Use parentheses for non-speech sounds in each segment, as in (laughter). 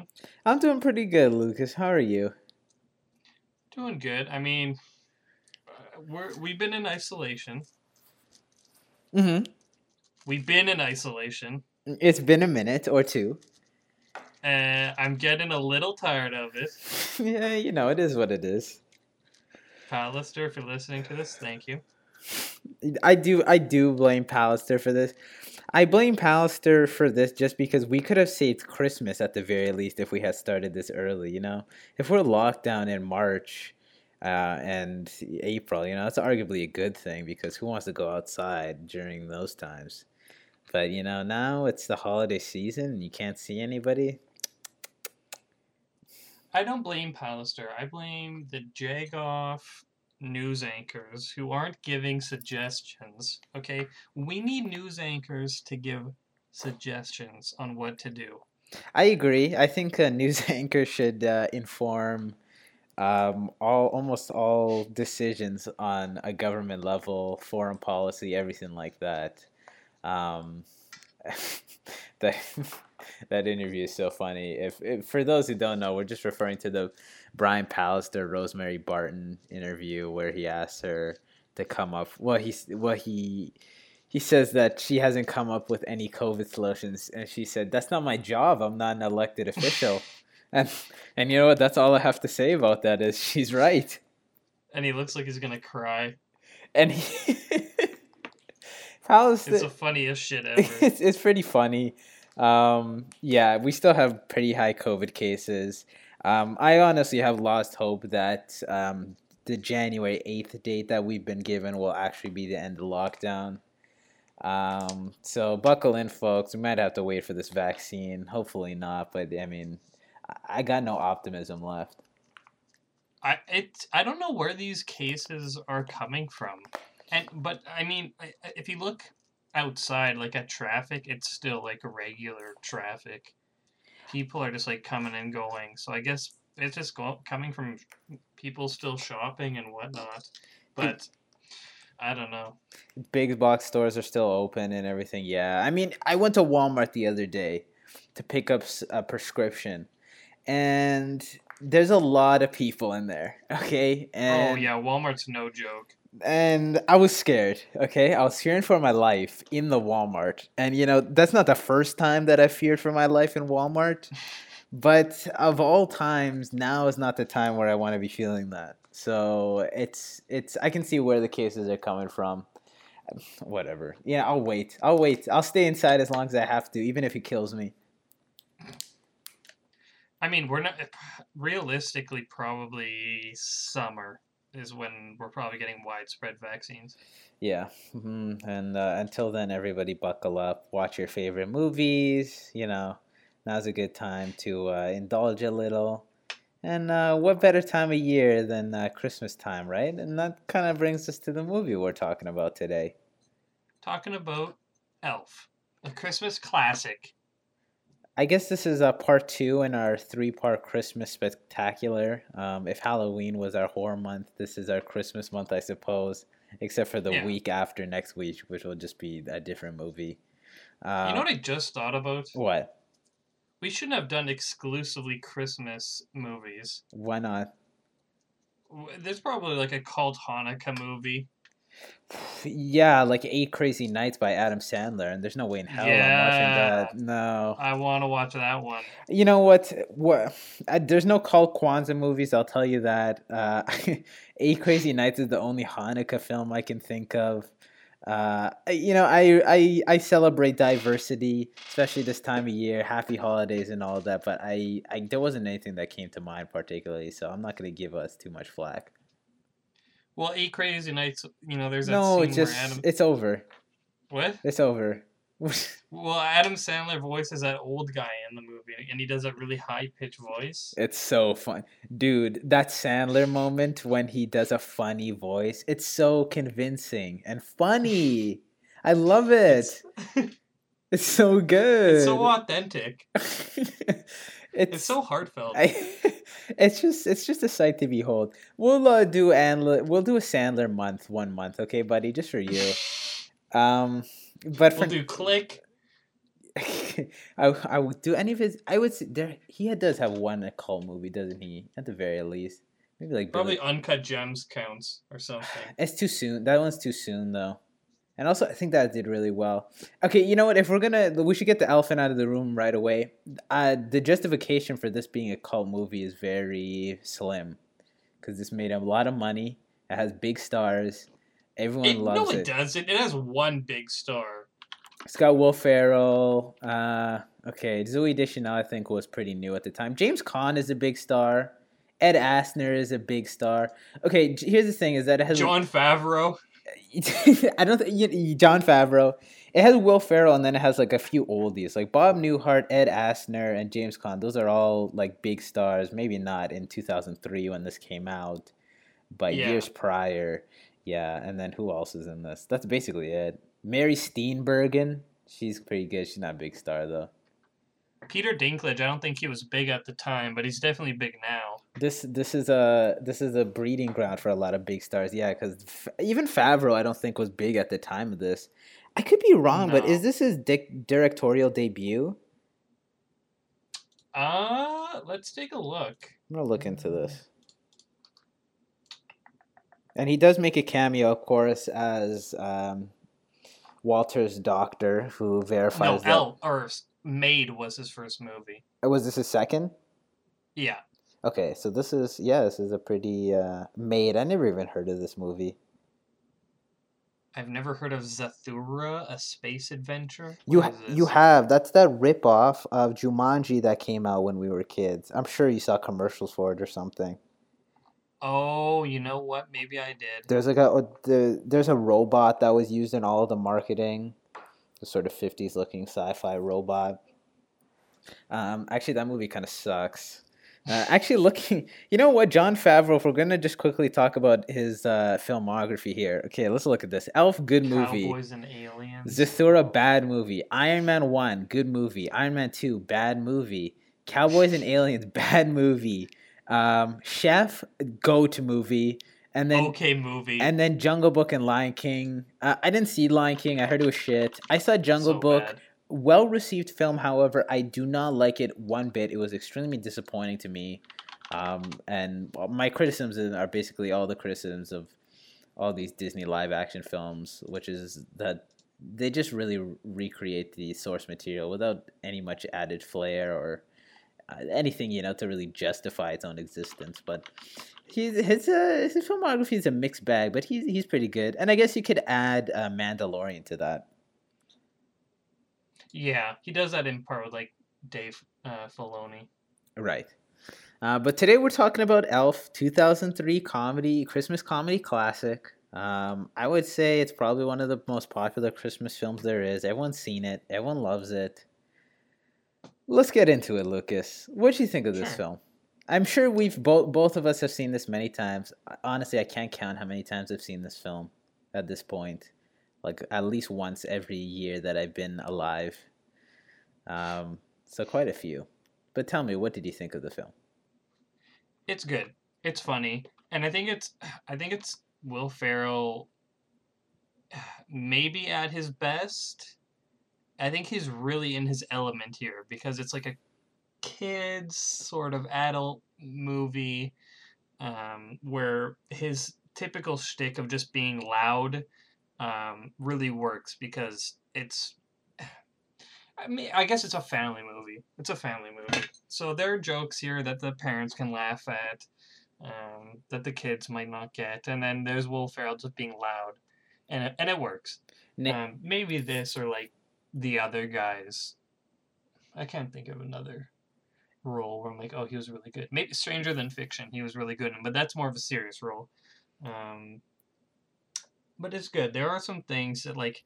doing? I'm doing pretty good, Lucas. How are you? Doing good. I mean, uh, we're we've been in isolation. Mm-hmm. We've been in isolation. It's been a minute or two. And I'm getting a little tired of it. (laughs) yeah, you know, it is what it is. Pallister, if you're listening to this, thank you. I do I do blame Pallister for this. I blame Pallister for this just because we could have saved Christmas at the very least if we had started this early, you know? If we're locked down in March uh, and April, you know, that's arguably a good thing because who wants to go outside during those times? But, you know, now it's the holiday season and you can't see anybody. I don't blame Pallister. I blame the Jagoff news anchors who aren't giving suggestions. Okay, we need news anchors to give suggestions on what to do. I agree. I think a news (laughs) anchor should uh, inform um, all almost all decisions on a government level, foreign policy, everything like that. Um, (laughs) that (laughs) that interview is so funny. If, if, for those who don't know, we're just referring to the Brian Pallister, Rosemary Barton interview where he asks her to come up. Well, he's well he he says that she hasn't come up with any COVID solutions, and she said, "That's not my job. I'm not an elected (laughs) official." and and you know what? That's all I have to say about that is she's right. And he looks like he's gonna cry. And he. (laughs) Pallister, it's the funniest shit (laughs) ever. It's, it's pretty funny. Um, yeah, we still have pretty high COVID cases. Um, I honestly have lost hope that um, the January 8th date that we've been given will actually be the end of lockdown. Um, so buckle in, folks. We might have to wait for this vaccine. Hopefully not, but I mean, I got no optimism left. I it I don't know where these cases are coming from, and but I mean, if you look outside, like at traffic, it's still like a regular traffic people are just like coming and going. So I guess it's just go- coming from people still shopping and whatnot. But I don't know. Big box stores are still open and everything. Yeah, I mean, I went to Walmart the other day to pick up a prescription, and there's a lot of people in there. (laughs) Okay. Oh, and, oh yeah, Walmart's no joke and I was scared. Okay, I was fearing for my life in the Walmart, and you know that's not the first time that I feared for my life in Walmart. But of all times, now is not the time where I want to be feeling that. So it's it's I can see where the cases are coming from. Whatever. Yeah, I'll wait. I'll wait. I'll stay inside as long as I have to, even if it kills me. I mean, we're not realistically probably summer is when we're probably getting widespread vaccines. Yeah, mm-hmm. and uh, until then, everybody buckle up, watch your favorite movies. You know, now's a good time to uh, indulge a little. And uh, what better time of year than uh, Christmas time, right? And that kind of brings us to the movie we're talking about today. Talking about Elf, a Christmas classic. I guess this is a part two in our three part Christmas spectacular. Um, if Halloween was our horror month, this is our Christmas month, I suppose, except for the yeah. week after next week, which will just be a different movie. Uh, you know what I just thought about? What? We shouldn't have done exclusively Christmas movies. Why not? There's probably like a cult Hanukkah movie. Yeah, like Eight Crazy Nights by Adam Sandler, and there's no way in hell yeah, I'm watching that. No, I want to watch that one. You know what? What? I, there's no cult Kwanzaa movies. I'll tell you that. Uh, (laughs) Eight Crazy Nights is the only Hanukkah film I can think of. Uh, you know, I, I I celebrate diversity, especially this time of year. Happy holidays and all that. But I, I there wasn't anything that came to mind particularly, so I'm not gonna give us too much flack. Well, Eight Crazy Nights, you know, there's that no, scene it's just Adam... it's over. What? It's over. (laughs) well, Adam Sandler voices that old guy in the movie, and he does a really high pitched voice. It's so fun, dude. That Sandler moment when he does a funny voice, it's so convincing and funny. (laughs) I love it. It's, (laughs) it's so good. It's so authentic. It's, it's so heartfelt. I, (laughs) it's just it's just a sight to behold. We'll uh, do Andler, we'll do a Sandler month one month, okay, buddy, just for you. Um, but we'll do click. (laughs) I, I would do any of his. I would say there. He does have one cult movie, doesn't he? At the very least, maybe like Probably Billy- Uncut Gems counts or something. It's too soon. That one's too soon though. And also, I think that did really well. Okay, you know what? If we're gonna, we should get the elephant out of the room right away. Uh, the justification for this being a cult movie is very slim, because this made a lot of money. It has big stars. Everyone It, loves no, it, it. doesn't. It has one big star. It's got Will Ferrell. Uh, okay, Zooey Deschanel I think was pretty new at the time. James Caan is a big star. Ed Asner is a big star. Okay, here's the thing: is that it has Jon Favreau. (laughs) I don't think Jon Favreau. It has Will Ferrell, and then it has like a few oldies, like Bob Newhart, Ed Asner, and James Caan. Those are all like big stars. Maybe not in two thousand three when this came out, but Yeah. years prior. Yeah, and then who else is in this? That's basically it. Mary Steenburgen. She's pretty good. She's not a big star though. Peter Dinklage. I don't think he was big at the time, but he's definitely big now. This this is a this is a breeding ground for a lot of big stars. Yeah, because even Favreau, I don't think was big at the time of this. I could be wrong, but is this his dic- directorial debut? Uh, let's take a look. I'm gonna look into this. And he does make a cameo, of course, as um, Walter's doctor, who No, verifies that. L or Made was his first movie. Oh, Was this his second? Yeah. Okay, so this is yeah, this is a pretty uh, made. I never even heard of this movie. I've never heard of Zathura, a space adventure. You ha- you have that's that rip off of Jumanji that came out when we were kids. I'm sure you saw commercials for it or something. Oh, you know what? Maybe I did. There's like a oh, the, there's a robot that was used in all of the marketing, the sort of 50s looking sci-fi robot. Um, actually, that movie kind of sucks. Uh, actually, looking, (laughs) you know what, Jon Favreau. If we're gonna just quickly talk about his uh, filmography here. Okay, let's look at this. Elf, good movie. Cowboys and aliens. Zathura, bad movie. Iron Man 1, good movie. Iron Man 2, bad movie. Cowboys and Aliens, (laughs) bad movie. Um, Chef, go to movie. And then okay movie. and then Jungle Book and Lion King. Uh, I didn't see Lion King. I heard it was shit. I saw Jungle So Book. bad. Well received film, however, I do not like it one bit. It was extremely disappointing to me. Um, and my criticisms are basically all the criticisms of all these Disney live action films, which is that they just really re- recreate the source material without any much added flair or uh, anything, you know, to really justify its own existence. But he's his uh, his filmography is a mixed bag, but he's he's pretty good. And I guess you could add uh, Mandalorian to that. Yeah, he does that in part with like Dave uh, Filoni. Right. Uh, but today we're talking about Elf, 2003 comedy, Christmas comedy classic. Um, I would say it's probably one of the most popular Christmas films there is. Everyone's seen it. Everyone loves it. Let's get into it, Lucas. What do you think of this Sure. film? I'm sure we've both both of us have seen this many times. Honestly, I can't count how many times I've seen this film at this point. Like at least once every year that I've been alive. Um, so quite a few. But tell me, what did you think of the film? It's good. It's funny, and I think it's I think it's Will Ferrell. Maybe at his best. I think he's really in his element here because it's like a kids sort of adult movie um, where his typical shtick of just being loud um, really works because it's. I mean, I guess it's a family movie. It's a family movie. So there are jokes here that the parents can laugh at, um, that the kids might not get, and then there's Will Ferrell just being loud, and it, and it works. Na- Um, maybe this or like the other guys. I can't think of another role where I'm like, oh, he was really good. Maybe Stranger Than Fiction, he was really good in, but that's more of a serious role. Um, but it's good. There are some things that like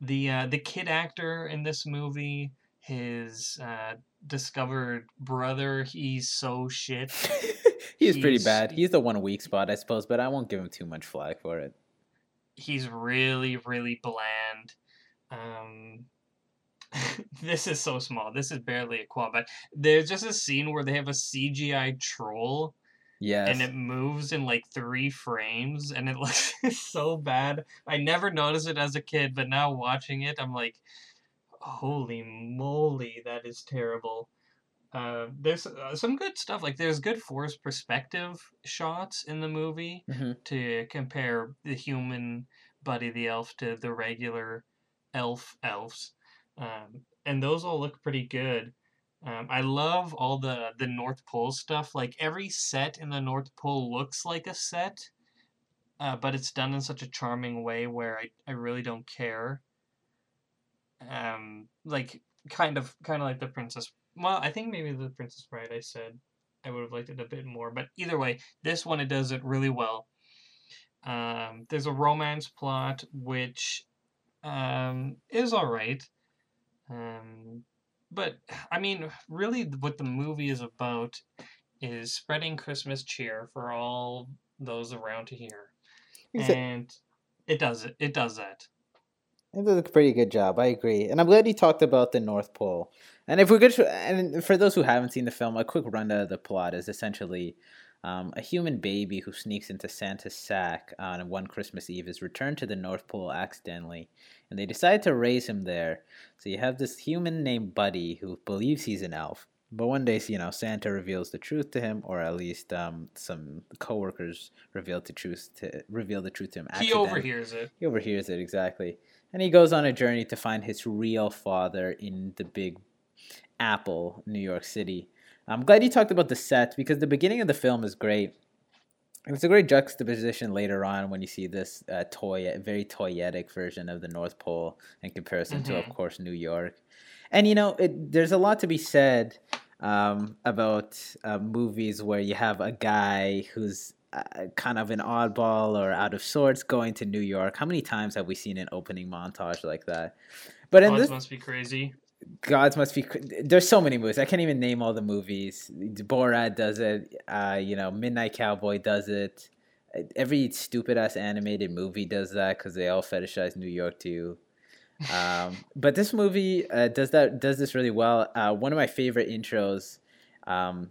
the uh, the kid actor in this movie, his uh, discovered brother, he's so shit. (laughs) He's pretty bad. He's the one weak spot, I suppose, but I won't give him too much flack for it. he's really really bland um (laughs) this is so small this is barely a quad but there's just a scene where they have a cgi troll Yes. and it moves in like three frames and it (laughs) looks so bad i never noticed it as a kid but now watching it i'm like holy moly, that is terrible. Uh, there's uh, some good stuff. Like there's good forced perspective shots in the movie Mhm. to compare the human Buddy the Elf to the regular elf elves, um, and those all look pretty good. Um, I love all the the North Pole stuff. Like every set in the North Pole looks like a set, uh, but it's done in such a charming way where I, I really don't care. Um, like kind of kind of like the Princess. Well, I think maybe the Princess Bride. I said I would have liked it a bit more, but either way, this one it does it really well. Um, there's a romance plot which um, is all right. Um, but I mean, really, what the movie is about is spreading Christmas cheer for all those around to hear, and it does it. It does that. It did a pretty good job. I agree, and I'm glad you talked about the North Pole. And if we're good, and for those who haven't seen the film, a quick rundown of the plot is essentially um, a human baby who sneaks into Santa's sack on one Christmas Eve is returned to the North Pole accidentally, and they decide to raise him there. So you have this human named Buddy who believes he's an elf, but one day, you know, Santa reveals the truth to him, or at least um, some coworkers reveal the truth to reveal the truth to him. He overhears it. He overhears it exactly. And he goes on a journey to find his real father in the Big Apple, New York City. I'm glad you talked about the set because the beginning of the film is great. It's a great juxtaposition later on when you see this uh, toy, very toyetic version of the North Pole in comparison to, of Mhm. course, New York. And you know, it, there's a lot to be said um, about uh, movies where you have a guy who's uh, kind of an oddball or out of sorts going to New York. How many times have we seen an opening montage like that? But in this, must be crazy. Gods must be. There's so many movies. I can't even name all the movies. Borat does it. Uh, you know, Midnight Cowboy does it. Every stupid ass animated movie does that because they all fetishize New York too. Um, (laughs) but this movie uh, does that does this really well. Uh, one of my favorite intros, um,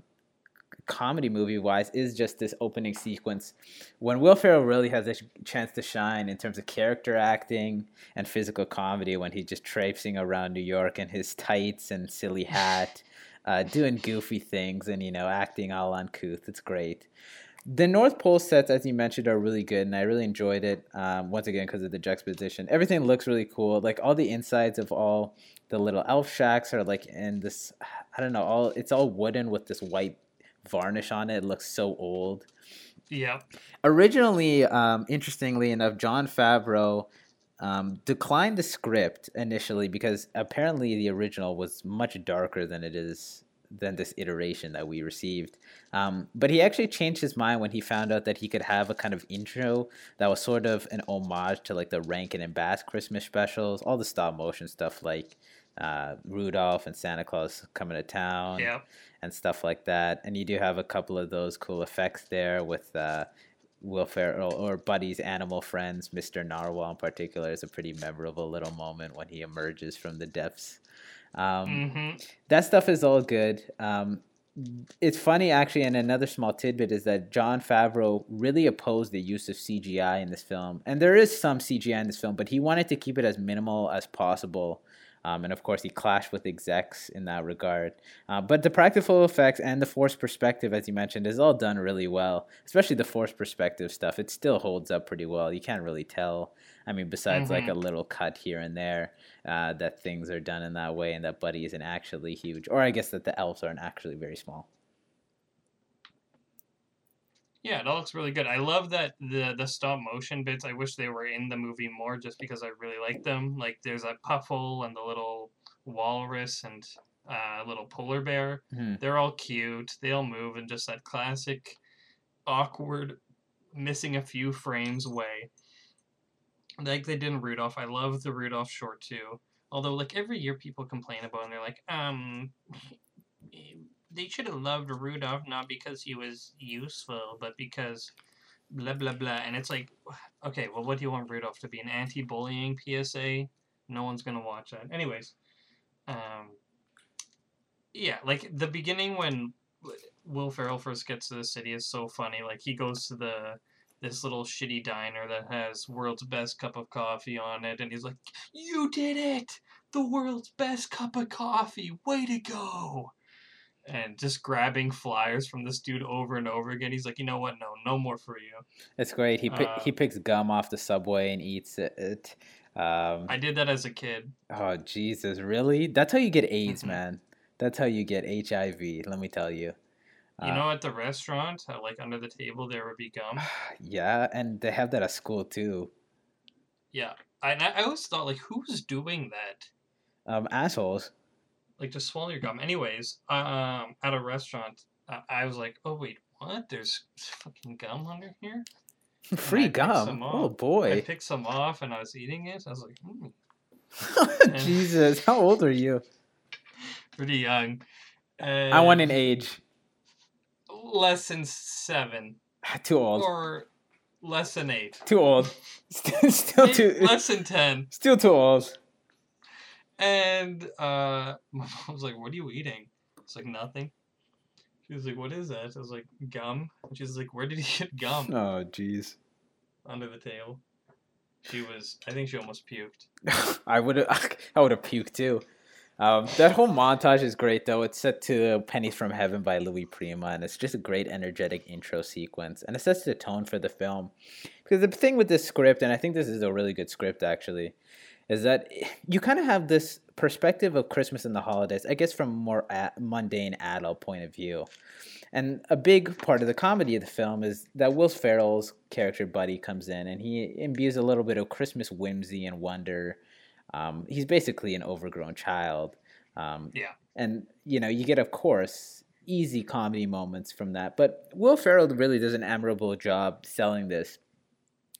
comedy movie wise, is just this opening sequence when Will Ferrell really has a chance to shine in terms of character acting and physical comedy when he's just traipsing around New York in his tights and silly hat, (laughs) uh, doing goofy things and you know acting all uncouth. It's great. The North Pole sets, as you mentioned, are really good, and I really enjoyed it. Um, once again, because of the juxtaposition, everything looks really cool. Like all the insides of all the little elf shacks are like in this. I don't know. All it's all wooden with this white varnish on it. It looks so old Yeah. originally, um, interestingly enough, Jon Favreau um, declined the script initially because apparently the original was much darker than it is than this iteration that we received. Um, but he actually changed his mind when he found out that he could have a kind of intro that was sort of an homage to like the Rankin and Bass Christmas specials, all the stop motion stuff like uh, Rudolph and Santa Claus coming to town Yep. And stuff like that. And you do have a couple of those cool effects there with uh, Will Ferrell or Buddy's animal friends. Mr. Narwhal in particular is a pretty memorable little moment when he emerges from the depths. Um, hmm that stuff is all good. Um, it's funny actually, and another small tidbit is that Jon Favreau really opposed the use of CGI in this film, and there is some CGI in this film, but he wanted to keep it as minimal as possible. Um, and of course, he clashed with execs in that regard. Uh, but the practical effects and the force perspective, as you mentioned, is all done really well. Especially the force perspective stuff, it still holds up pretty well. You can't really tell. I mean, besides like Mhm. a little cut here and there, uh, that things are done in that way, and that Buddy isn't actually huge, or I guess that the elves aren't actually very small. Yeah, it all looks really good. I love that the the stop motion bits. I wish they were in the movie more, just because I really like them. Like there's a puffle and the little walrus and uh, little polar bear. Mhm. They're all cute. They all move in just that classic, awkward, missing a few frames way. Like they did in Rudolph. I love the Rudolph short too. Although, like every year, people complain about, it and they're like, um, (laughs) they should have loved Rudolph not because he was useful, but because blah blah blah. And it's like, (sighs) okay, well, what do you want Rudolph to be? An anti-bullying PSA? No one's gonna watch that. Anyways, um, yeah, like the beginning when Will Ferrell first gets to the city is so funny. Like he goes to the this little shitty diner that has world's best cup of coffee on it, and he's like, "You did it! the world's best cup of coffee. Way to go! And just grabbing flyers from this dude over and over again. He's like, you know what? No, no more for you. It's great. He pick, Uh, he picks gum off the subway and eats it. Um, I did that as a kid. oh Jesus, really? That's how you get AIDS, Mhm. man. That's how you get HIV. Let me tell you. You Uh, know, at the restaurant, uh, like under the table, there would be gum. (sighs) yeah, and they have that at school too. Yeah, and I I always thought like, who's doing that? Um, assholes. Like, just swallow your gum. Anyways, um, at a restaurant, uh, I was like, oh wait, what? There's fucking gum under here. Free gum. Oh boy. I picked some off and I was eating it. I was like, (laughs) mm, Jesus, how old are you? (laughs) pretty young. I want an age. less than seven Too old. or less than eight. Too old. (laughs) Still, still too. less than ten. Still too old. And uh, (laughs) my mom was like, "What are you eating?" It's like nothing. She was like, "What is that?" I was like, "Gum." And she was like, "Where did he get gum?" Oh jeez. Under the table. She was. I think she almost puked. (laughs) I would have. (laughs) I would have puked too. Um, that whole montage is great though. It's set to "Pennies from Heaven" by Louis Prima, and it's just a great, energetic intro sequence, and it sets the tone for the film. Because the thing with this script, and I think this is a really good script actually, is that you kind of have this perspective of Christmas and the holidays, I guess, from a more a- mundane adult point of view. And a big part of the comedy of the film is that Will Ferrell's character Buddy comes in and he imbues a little bit of Christmas whimsy and wonder. Um, he's basically an overgrown child. Um, Yeah. And, you know, you get, of course, easy comedy moments from that. But Will Ferrell really does an admirable job selling this.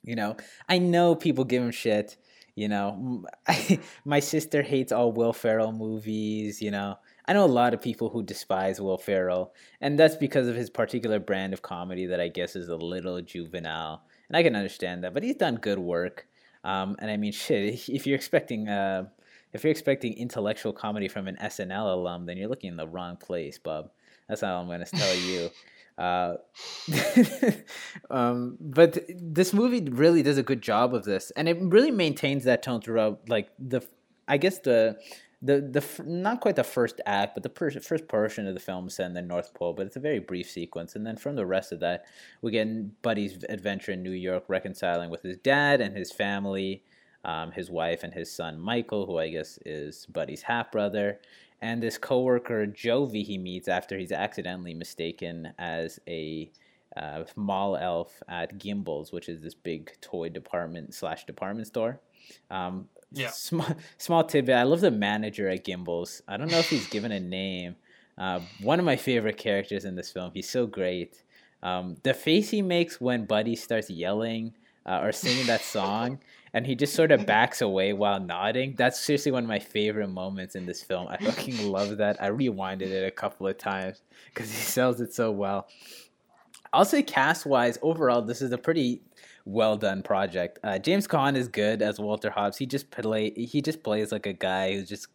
You know, I know people give him shit. You know, I, (laughs) my sister hates all Will Ferrell movies. You know, I know a lot of people who despise Will Ferrell, and that's because of his particular brand of comedy that I guess is a little juvenile, and I can understand that. But he's done good work, um, and I mean, (laughs) shit. If you're expecting, uh, if you're expecting intellectual comedy from an SNL alum, then you're looking in the wrong place, bub. That's all I'm going to tell you. (laughs) Uh, (laughs) um, but this movie really does a good job of this, and it really maintains that tone throughout. Like the, I guess the, the the not quite the first act, but the per- first portion of the film set in the North Pole. But it's a very brief sequence, and then from the rest of that, we get Buddy's adventure in New York, reconciling with his dad and his family, um, his wife and his son Michael, who I guess is Buddy's half brother and this coworker Jovie he meets after he's accidentally mistaken as a uh, mall elf at Gimbels, which is this big toy department slash department store. Um, Yeah. Small small tidbit. I love the manager at Gimbels. I don't know if he's given a name. Uh, one of my favorite characters in this film. He's so great. Um, the face he makes when Buddy starts yelling uh, or singing that song, and he just sort of backs away while nodding. That's seriously one of my favorite moments in this film. I fucking love that. I rewinded it a couple of times because he sells it so well. I'll say cast wise, overall, this is a pretty well done project. Uh, James Caan is good as Walter Hobbs. He just play he just plays like a guy who's just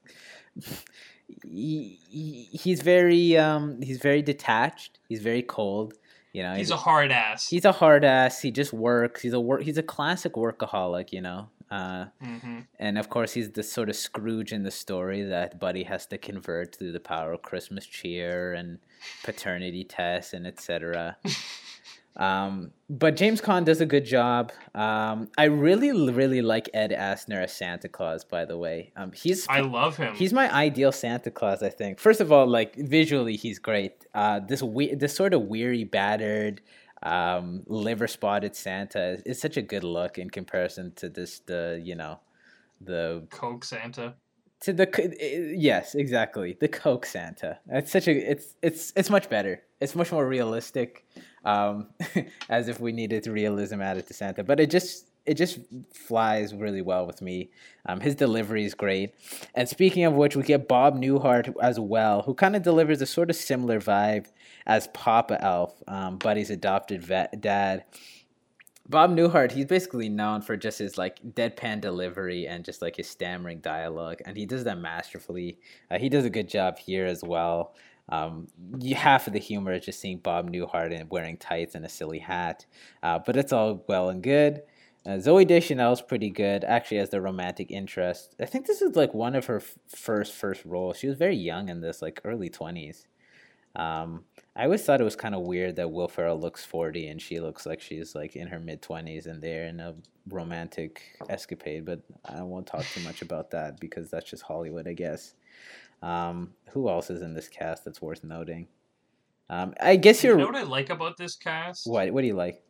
he, he, he's very um he's very detached. He's very cold. You know, He's a hard ass. he's a hard ass. He just works. He's a work. He's a classic workaholic. You know. Uh, hmm and of course, he's the sort of Scrooge in the story that Buddy has to convert through the power of Christmas cheer and paternity tests and etc. (laughs) um, but James Caan does a good job. Um, I really, really like Ed Asner as Santa Claus. By the way, um, he's I love him. He's my ideal Santa Claus, I think. First of all, like visually, he's great. Uh, this we- this sort of weary, battered, um, liver spotted Santa is, is such a good look in comparison to this the you know the Coke Santa. To the yes exactly the Coke Santa. It's such a it's it's it's much better. It's much more realistic, um, (laughs) as if we needed realism added to Santa. But it just it just flies really well with me. Um, his delivery is great. And speaking of which, we get Bob Newhart as well, who kind of delivers a sort of similar vibe as Papa Elf, um, Buddy's adopted vet, dad. Bob Newhart, he's basically known for just his like deadpan delivery and just like his stammering dialogue, and he does that masterfully. Uh, he does a good job here as well. Um, you, half of the humor is just seeing Bob Newhart and wearing tights and a silly hat, uh, but it's all well and good. Uh, Zooey Deschanel's pretty good, actually, as the romantic interest. I think this is like one of her f- first first roles. She was very young in this, like early twenties. Um, I always thought it was kind of weird that Will Ferrell looks forty and she looks like she's like in her mid twenties and they're in a romantic escapade. But I won't talk too much about that because that's just Hollywood, I guess. Um, who else is in this cast that's worth noting? Um, I guess You you're. know what I like about this cast? What? What do you like?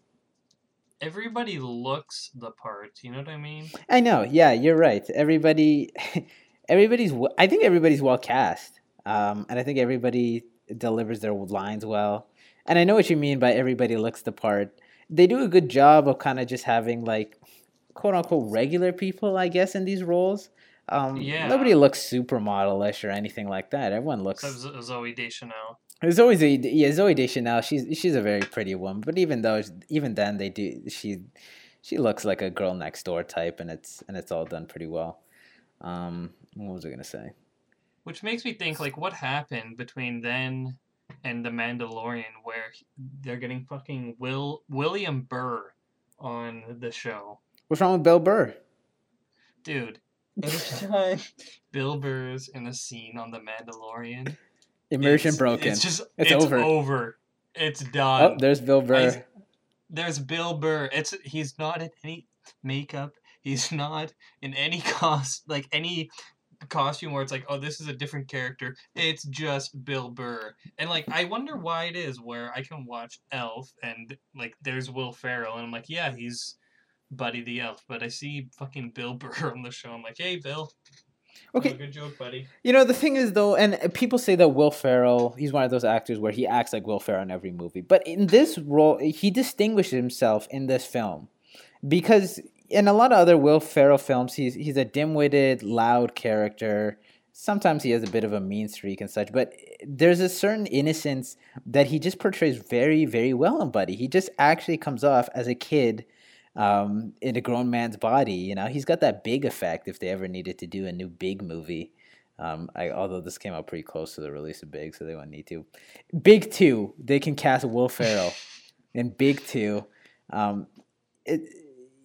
Everybody looks the part. You know what I mean? I know. Yeah, you're right. Everybody, (laughs) everybody's. I think everybody's well cast, um, and I think everybody delivers their lines well. And I know what you mean by everybody looks the part. They do a good job of kind of just having like, quote unquote, regular people, I guess, in these roles. Um, Yeah. Nobody looks supermodelish or anything like that. Everyone looks. So Zooey Deschanel. There's always a yeah Zooey Deschanel. She's she's a very pretty woman, but even though even then they do she she looks like a girl next door type, and it's and it's all done pretty well. Um, what was I gonna say? Which makes me think, like, what happened between then and The Mandalorian, where they're getting fucking Will William Burr on the show, What's wrong with Bill Burr? dude. Anytime (laughs) Bill Burr's in a scene on The Mandalorian, Immersion it's- broken. It's just It's it's, over. over. It's oh, done. there's Bill Burr. I- there's Bill Burr. It's he's not in any makeup. He's not in any (laughs) cost like any costume where it's like, oh, this is a different character. It's just Bill Burr. And like I wonder why it is where I can watch Elf and like there's Will Ferrell and I'm like, yeah, he's Buddy the Elf, but I see fucking Bill (laughs) Burr on the show. I'm like, hey Bill. Okay, good joke, buddy. You know, the thing is, though, and people say that Will Ferrell, he's one of those actors where he acts like Will Ferrell in every movie. But in this role, he distinguished himself in this film because in a lot of other Will Ferrell films, he's, he's a dim witted, loud character. Sometimes he has a bit of a mean streak and such, but there's a certain innocence that he just portrays very, very well in Buddy. He just actually comes off as a kid um, in a grown man's body. You know, he's got that big effect if they ever needed to do a new big movie. Um, I, although this came out pretty close to the release of Big, so they won't need to. Big Two, they can cast Will Ferrell in Big Two. Um, it,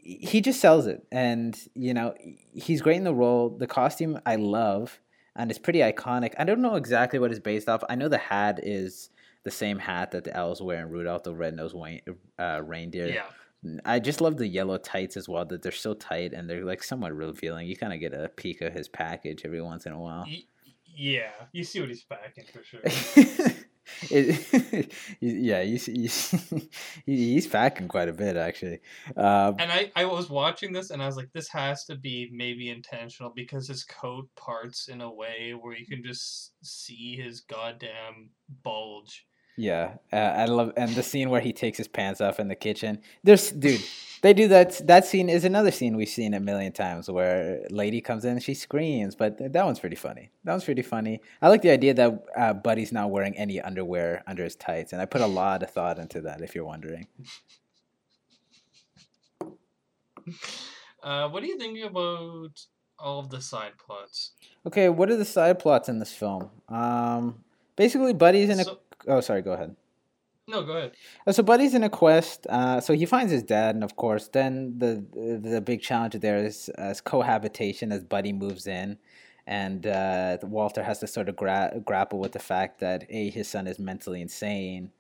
he just sells it, and you know he's great in the role. The costume I love, and it's pretty iconic. I don't know exactly what it's based off. I know the hat is the same hat that the elves wear in Rudolph the Red-Nosed uh, Reindeer. Yeah. I just love the yellow tights as well. That they're so tight and they're like somewhat revealing. You kind of get a peek of his package every once in a while. Yeah, you see what he's packing for sure. (laughs) (laughs) it, yeah, see, (laughs) you he's packing quite a bit actually. Uh, And I, I was watching this and I was like, this has to be maybe intentional because his coat parts in a way where you can just see his goddamn bulge. Yeah, uh, I love and the scene where he takes his pants off in the kitchen. There's dude, they do that. That scene is another scene we've seen a million times where lady comes in and she screams, but that one's pretty funny. That one's pretty funny. I like the idea that uh, Buddy's not wearing any underwear under his tights, and I put a lot of thought into that. If you're wondering. Uh, what are you thinking about all of the side plots? Okay, what are the side plots in this film? Um, basically, Buddy's in a. Oh, sorry. Go ahead. No, go ahead. Uh, So Buddy's in a quest. Uh, so he finds his dad, and of course, then the the big challenge there is, is cohabitation as Buddy moves in, and uh, Walter has to sort of gra- grapple with the fact that a his son is mentally insane,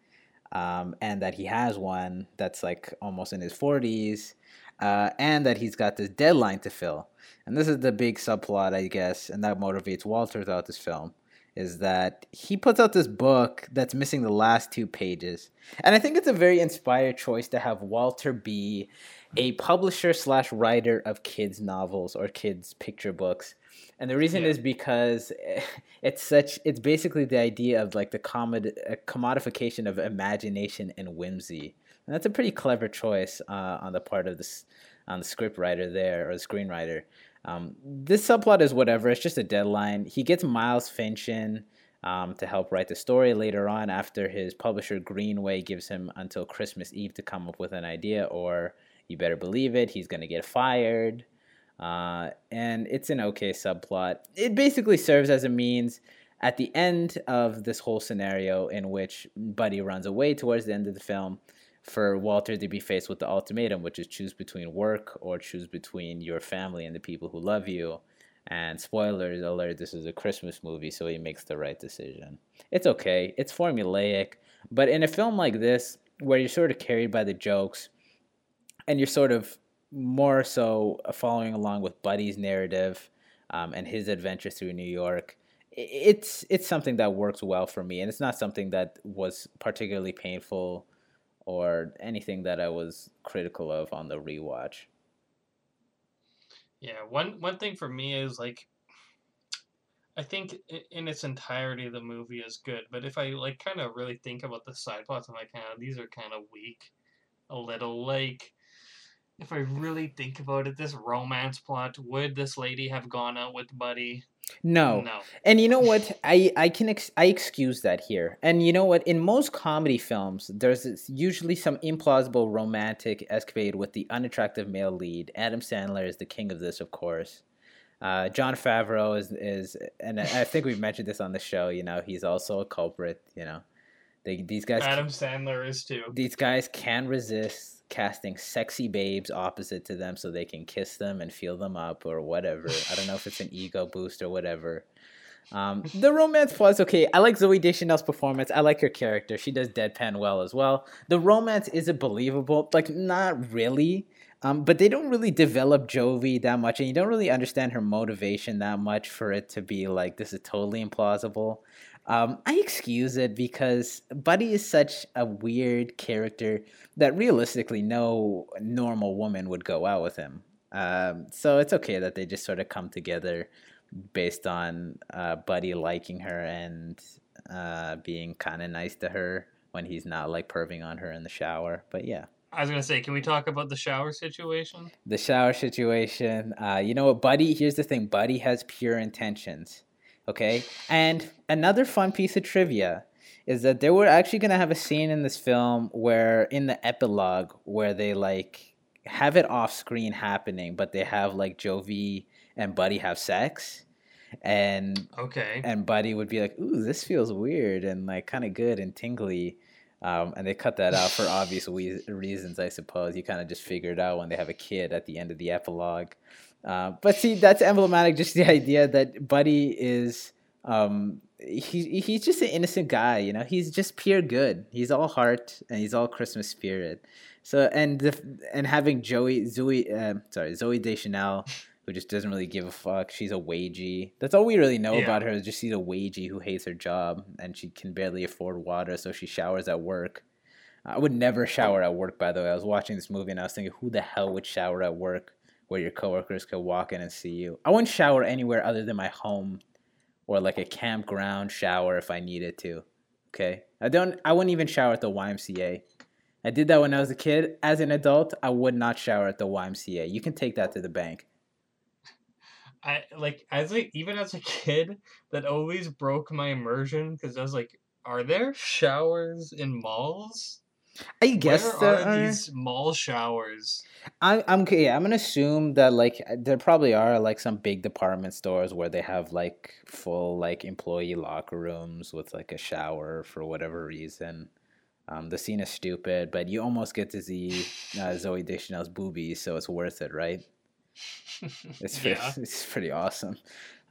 um, and that he has one that's like almost in his forties, uh, and that he's got this deadline to fill. And this is the big subplot, I guess, and that motivates Walter throughout this film is that he puts out this book that's missing the last two pages. And I think it's a very inspired choice to have Walter be a publisher slash writer of kids' novels or kids' picture books. And the reason Yeah. is because (laughs) it's such it's basically the idea of like the commod- uh, commodification of imagination and whimsy. And that's a pretty clever choice uh, on the part of this on the script writer there or the screenwriter. Um, this subplot is whatever. It's just a deadline. He gets Miles Finch in um, to help write the story later on after his publisher Greenway gives him until Christmas Eve to come up with an idea, or you better believe it, he's going to get fired. Uh, and it's an okay subplot. It basically serves as a means at the end of this whole scenario in which Buddy runs away towards the end of the film for Walter to be faced with the ultimatum, which is choose between work or choose between your family and the people who love you. And spoilers alert, this is a Christmas movie, so he makes the right decision. It's okay, it's formulaic, but in a film like this, where you're sort of carried by the jokes and you're sort of more so following along with Buddy's narrative um, and his adventure through New York, it's it's something that works well for me, and it's not something that was particularly painful or anything that I was critical of on the rewatch. Yeah, one one thing for me is like I think in its entirety the movie is good, but if I like kind of really think about the side plots, I'm like, of these are kind of weak, a little. Like, if I really think about it, this romance plot would this lady have gone out with Buddy? No. No. And you know what? I I can ex- I excuse that here. And you know what? In most comedy films, there's usually some implausible romantic escapade with the unattractive male lead. Adam Sandler is the king of this, of course. Uh, Jon Favreau is is, and I think we've mentioned this on the show. You know, he's also a culprit. You know, they, these guys. Adam Sandler is too. These guys can resist casting sexy babes opposite to them so they can kiss them and feel them up or whatever. I don't know if it's an (laughs) ego boost or whatever. Um, the romance plot okay. I like Zooey Deschanel's performance. I like her character. She does deadpan well as well. The romance isn't believable. Like, not really. Um, but they don't really develop Jovie that much, and you don't really understand her motivation that much for it to be like this is totally implausible. Um, I excuse it because Buddy is such a weird character that realistically no normal woman would go out with him. Um, so it's okay that they just sort of come together based on uh, Buddy liking her and uh, being kind of nice to her when he's not like perving on her in the shower. But yeah. I was gonna say, can we talk about the shower situation? The shower situation. Uh, you know what, Buddy? Here's the thing. Buddy has pure intentions. Okay, and another fun piece of trivia is that they were actually gonna have a scene in this film where, in the epilogue, where they like have it off screen happening, but they have like Jovie and Buddy have sex and okay and buddy would be like ooh this feels weird and like kind of good and tingly um, and they cut that out for obvious we- reasons, I suppose. You kind of just figure it out when they have a kid at the end of the epilogue. Uh, but see, that's emblematic. Just the idea that Buddy is um, he, he's just an innocent guy. You know, he's just pure good. He's all heart and he's all Christmas spirit. So and the, and having Joey Zoe uh, sorry Zooey Deschanel who just doesn't really give a fuck. She's a wagey. That's all we really know yeah. about her is just she's a wagey who hates her job and she can barely afford water, so she showers at work. I would never shower at work, by the way. I was watching this movie and I was thinking, who the hell would shower at work where your coworkers could walk in and see you? I wouldn't shower anywhere other than my home or like a campground shower if I needed to. Okay? I don't I wouldn't even shower at the YMCA. I did that when I was a kid. As an adult, I would not shower at the YMCA. You can take that to the bank. I like as a even as a kid that always broke my immersion because I was like, are there showers in malls? I guess Where are, are these mall showers. I, I'm okay. I'm gonna assume that like there probably are like some big department stores where they have like full like employee locker rooms with like a shower for whatever reason. Um, the scene is stupid, but you almost get to see uh, Zooey Deschanel's boobies, so it's worth it, right? (laughs) it's pretty, yeah. it's pretty awesome.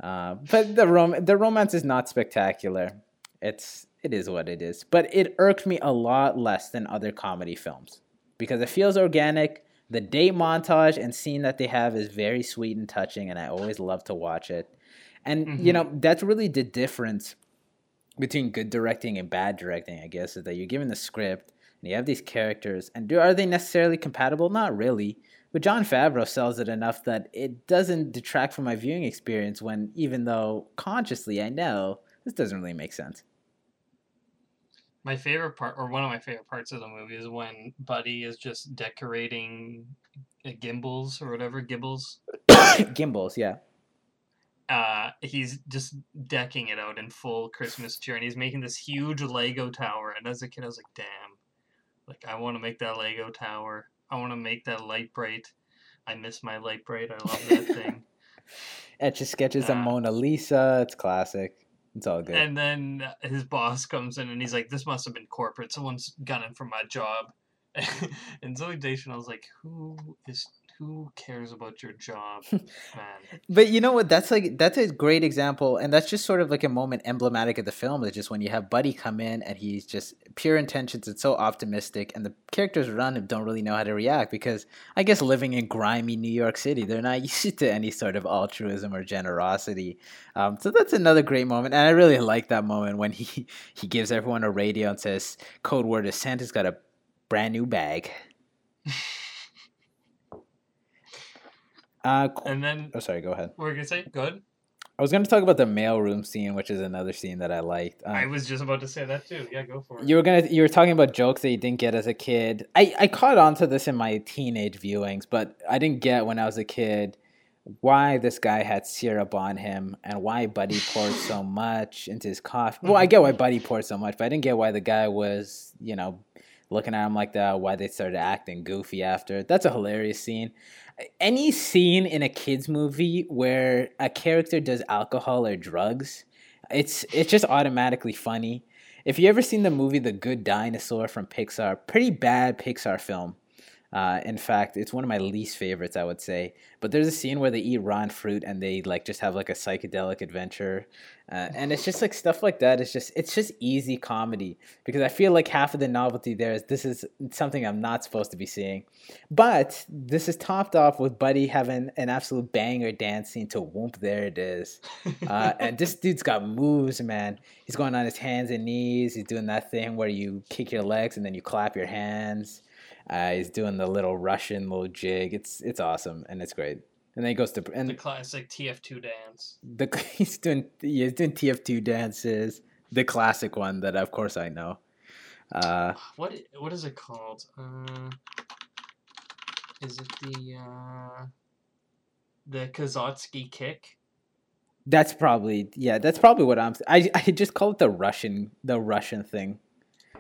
Uh, but the rom the romance is not spectacular. It's it is what it is. But it irked me a lot less than other comedy films because it feels organic. The date montage and scene that they have is very sweet and touching, and I always love to watch it. And mm-hmm. you know that's really the difference between good directing and bad directing. I guess is that you're given the script and you have these characters, and do are they necessarily compatible? Not really. But Jon Favreau sells it enough that it doesn't detract from my viewing experience when, even though consciously I know this doesn't really make sense. My favorite part, or one of my favorite parts of the movie, is when Buddy is just decorating uh, Gimbels or whatever Gimbels. (coughs) Gimbels, yeah. Uh, he's just decking it out in full Christmas cheer, and he's making this huge Lego tower. And as a kid, I was like, "Damn, like I want to make that Lego tower." I want to make that Lite-Brite. I miss my Lite-Brite. I love that thing. (laughs) Etch a sketches uh, of Mona Lisa. It's classic. It's all good. And then his boss comes in and he's like, "This must have been corporate. Someone's gunning for my job." (laughs) and Zooey Deschanel was like, "Who is who cares about your job, (laughs) man?" But you know what? That's like that's a great example, and that's just sort of like a moment emblematic of the film. It's just when you have Buddy come in and he's just pure intentions and so optimistic, and the characters around him don't really know how to react because I guess living in grimy New York City, they're not (laughs) used to any sort of altruism or generosity. Um, so that's another great moment, and I really like that moment when (laughs) he he gives everyone a radio and says, "Code word is Santa's got a brand new bag." Uh, And then oh, sorry. Go ahead. what were you gonna say? Good. I was going to talk about the mailroom scene, which is another scene that I liked. Um, I was just about to say that too. Yeah, go for it. you were gonna you were talking about jokes that you didn't get as a kid. I I caught on to this in my teenage viewings, but I didn't get when I was a kid why this guy had syrup on him and why Buddy poured so (laughs) much into his coffee. Well, I get why Buddy poured so much, but I didn't get why the guy was you know looking at him like that. Why they started acting goofy after. That's a hilarious scene. Any scene in a kids movie where a character does alcohol or drugs, it's it's just automatically funny. If you ever seen the movie The Good Dinosaur from Pixar, pretty bad Pixar film. Uh, in fact, it's one of my least favorites, I would say. But there's a scene where they eat raw fruit and they like just have like a psychedelic adventure, uh, and it's just like stuff like that. It's just it's just easy comedy because I feel like half of the novelty there is this is something I'm not supposed to be seeing, but this is topped off with Buddy having an absolute banger dance scene to "Whoop." There it is, uh, and this (laughs) dude's got moves, man. He's going on his hands and knees. He's doing that thing where you kick your legs and then you clap your hands. Uh, he's doing the little Russian little jig. It's it's awesome and it's great. And then he goes to and the classic TF2 dance. the (laughs) he's doing he's doing TF2 dances, the classic one that of course I know. Uh, What what is it called? Uh, is it the uh, the Kazotsky kick? that's probably yeah, that's probably what I'm. I I just call it the Russian the Russian thing.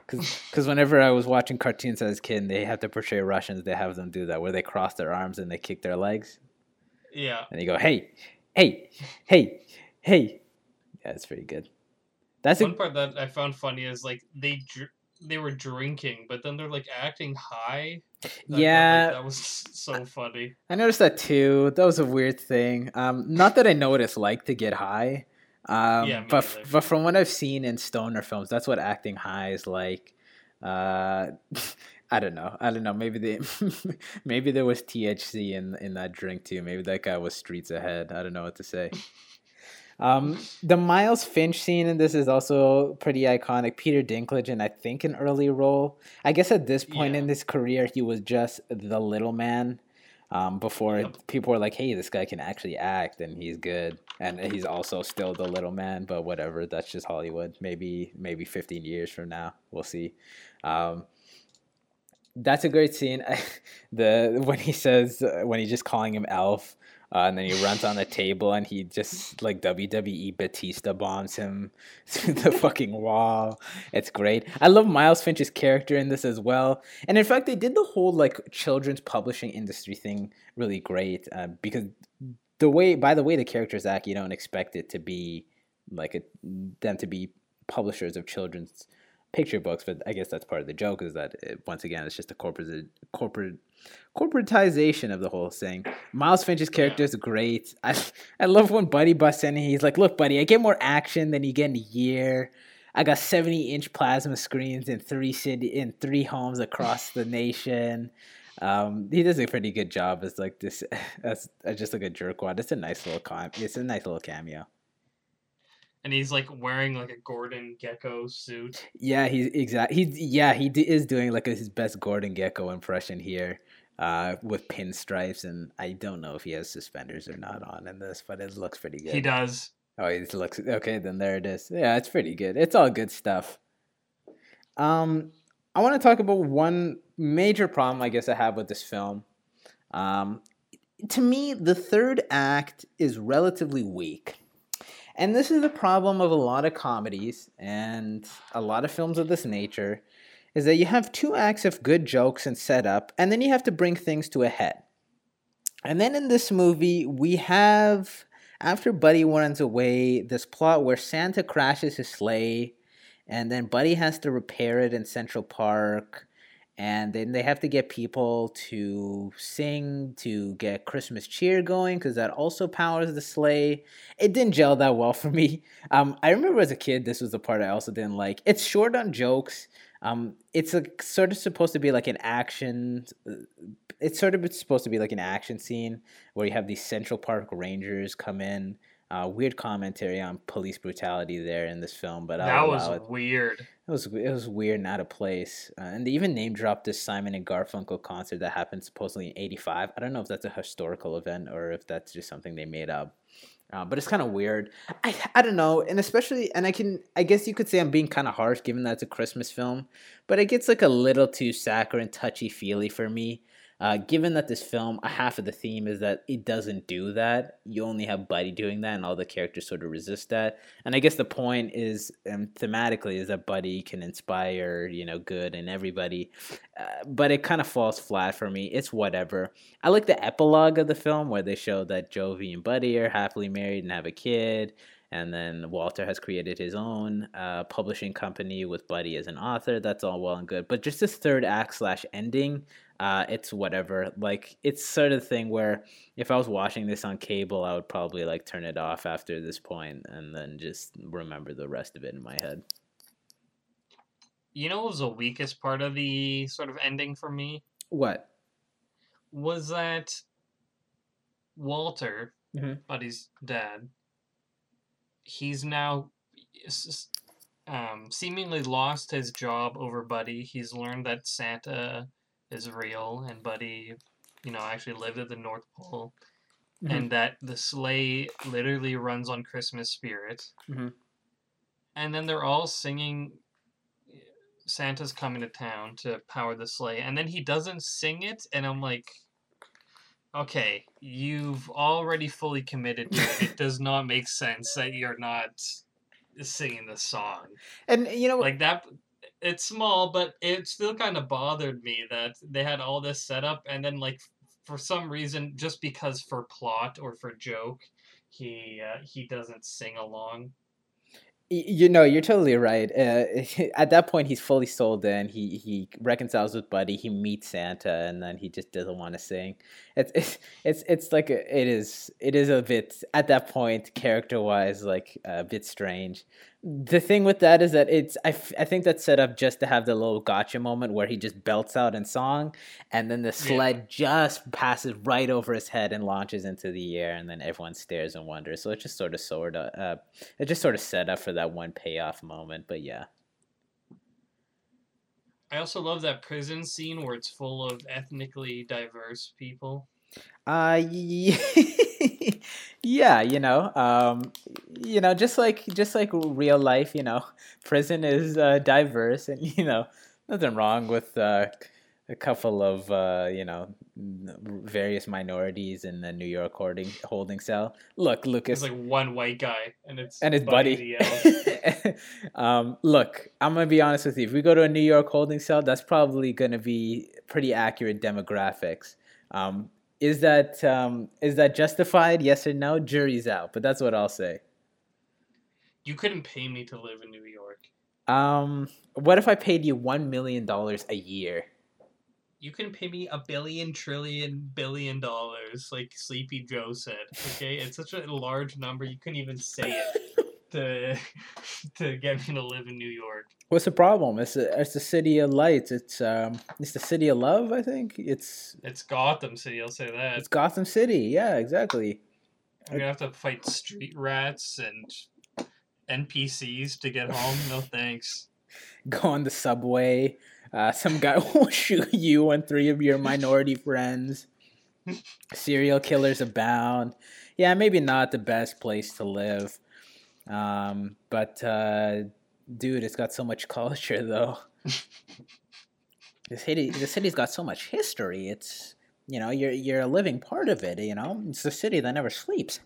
Because whenever I was watching cartoons as a kid, and they have to portray Russians. They have them do that where they cross their arms and they kick their legs, Yeah. and they go, "Hey, hey, hey, hey." Yeah, it's pretty good. That's a One part that I found funny is like they dr- they were drinking, but then they're like acting high. That- that, like, Yeah. that was so funny. I noticed that too. That was a weird thing. Um, not that I know what it's like to get high. Um, Yeah, but but from what I've seen in stoner films, that's what acting high is like. Uh, (laughs) I don't know. I don't know. Maybe they, (laughs) maybe there was THC in in that drink too. Maybe that guy was streets ahead. I don't know what to say. Um, the Miles Finch scene in this is also pretty iconic. Peter Dinklage, and I think an early role. I guess at this point Yeah. in his career, he was just the little man. Um, before Yep. people were like, "Hey, this guy can actually act, and he's good," and he's also still the little man. But whatever, that's just Hollywood. Maybe maybe fifteen years from now, we'll see. Um, that's a great scene. (laughs) the when he says uh, when he's just calling him Elf, uh, and then he runs on the table and he just like WWE Batista bombs him (laughs) through the fucking wall. It's great. I love Miles Finch's character in this as well. And in fact, they did the whole like children's publishing industry thing really great uh, because the way by the way the characters act, you don't expect it to be like a, them to be publishers of children's picture books, but I guess that's part of the joke is that it, once again it's just a corporate corporate corporatization of the whole thing. Miles Finch's character is great. I (laughs) I love when Buddy busts in and he's like, "Look, Buddy, I get more action than you get in a year. I got seventy inch plasma screens in three city in three homes across the nation." Um, he does a pretty good job as like this (laughs) as, as just like a jerkwad. It's a nice little com- It's a nice little cameo. And he's like wearing like a Gordon Gekko suit. Yeah, he's exact. He's yeah, he d- is doing like his best Gordon Gekko impression here, uh, with pinstripes, and I don't know if he has suspenders or not on in this, but it looks pretty good. He does. Oh, he looks okay. Then there it is. Yeah, it's pretty good. It's all good stuff. Um, I want to talk about one major problem I guess I have with this film. Um, to me, the third act is relatively weak. And this is the problem of a lot of comedies and a lot of films of this nature is that you have two acts of good jokes and setup, and then you have to bring things to a head. And then in this movie, we have, after Buddy runs away, this plot where Santa crashes his sleigh, and then Buddy has to repair it in Central Park. And then they have to get people to sing to get Christmas cheer going because that also powers the sleigh. It didn't gel that well for me. (laughs) Um, I remember as a kid, this was the part I also didn't like. It's short on jokes. Um, it's a, sort of supposed to be like an action. It's sort of supposed to be like an action scene where you have these Central Park Rangers come in. Uh, weird commentary on police brutality there in this film, but that was it. weird. It was it was weird and out of place. Uh, and they even name dropped this Simon and Garfunkel concert that happened supposedly in '85. I don't know if that's a historical event or if that's just something they made up. Uh, but it's kind of weird. I I don't know, and especially, and I can I guess you could say I'm being kind of harsh given that it's a Christmas film, but it gets like a little too saccharine, touchy feely for me. Uh, given that this film, a half of the theme is that it doesn't do that. You only have Buddy doing that, and all the characters sort of resist that. And I guess the point is, um, thematically, is that Buddy can inspire, you know, good in everybody. Uh, but it kind of falls flat for me. It's whatever. I like the epilogue of the film where they show that Jovie and Buddy are happily married and have a kid and then Walter has created his own uh, publishing company with Buddy as an author. That's all well and good, but just this third act slash ending, uh, it's whatever. Like it's sort of thing where if I was watching this on cable, I would probably like turn it off after this point and then just remember the rest of it in my head. You know, what was the weakest part of the sort of ending for me? What was that? Walter, mm-hmm. Buddy's dad, he's now um, seemingly lost his job over Buddy. He's learned that Santa is real and Buddy, you know, actually lived at the North Pole, mm-hmm. and that the sleigh literally runs on Christmas spirit. Mm-hmm. And then they're all singing Santa's coming to town to power the sleigh, and then he doesn't sing it, and I'm like, okay, you've already fully committed to it. it (laughs) does not make sense that you're not singing the song. And you know, like that. It's small, but it still kind of bothered me that they had all this set up, and then like for some reason, just because for plot or for joke, he uh, he doesn't sing along. You know, you're totally right. Uh, (laughs) at that point, he's fully sold in. He he reconciles with Buddy. He meets Santa, and then he just doesn't want to sing. It's it's it's, it's like a, it is it is a bit at that point character wise like a bit strange the thing with that is that it's I, f- I think that's set up just to have the little gotcha moment where he just belts out in song and then the sled yeah. just passes right over his head and launches into the air and then everyone stares and wonders. So it just sort of sort of uh, it just sort of set up for that one payoff moment but yeah. I also love that prison scene where it's full of ethnically diverse people uh yeah. (laughs) yeah, you know, um, you know, just like just like real life, you know, (laughs) prison is uh, diverse, and (laughs) you know, nothing wrong with uh, a couple of uh, you know various minorities in the New York holding holding cell. Look, Lucas, it's like one white guy, and it's and his buddy. buddy. um, look, I'm gonna be honest with you. If we go to a New York holding cell, that's probably gonna be pretty accurate demographics. Um, is that um, is that justified? Yes or no? Jury's out, but that's what I'll say. You couldn't pay me to live in New York. Um, what if I paid you one million dollars a year? You can pay me a billion, trillion, billion dollars, like Sleepy Joe said. Okay, it's such a large number you couldn't even say it to (laughs) to get me to live in New York. What's the problem? It's a, it's the city of lights. It's um it's the city of love. I think it's it's Gotham City. I'll say that. It's Gotham City. Yeah, exactly. I'm gonna have to fight street rats and NPCs to get home. No (laughs) thanks. Go on the subway. Uh, some guy (laughs) will shoot you and three of your minority friends. Serial killers abound. Yeah, maybe not the best place to live. Um, but uh, dude, it's got so much (laughs) culture though. the city, the city's got so much history. It's you know, you're you're a living part of it. You know, it's a city that never sleeps.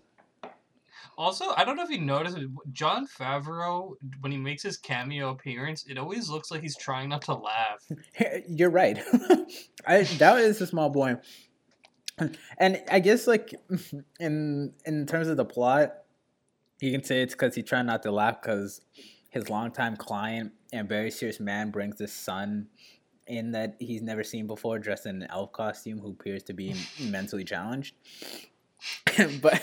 Also, I don't know if you noticed, Jon Favreau when he makes his cameo appearance, it always looks like he's trying not to laugh. (laughs) You're right. (laughs) I, that is a small boy, and I guess like in in terms of the plot, you can say it's because he tried not to laugh because his longtime client and very serious man brings his son in that he's never seen before, dressed in an elf costume, who appears to be (laughs) mentally challenged. (laughs) but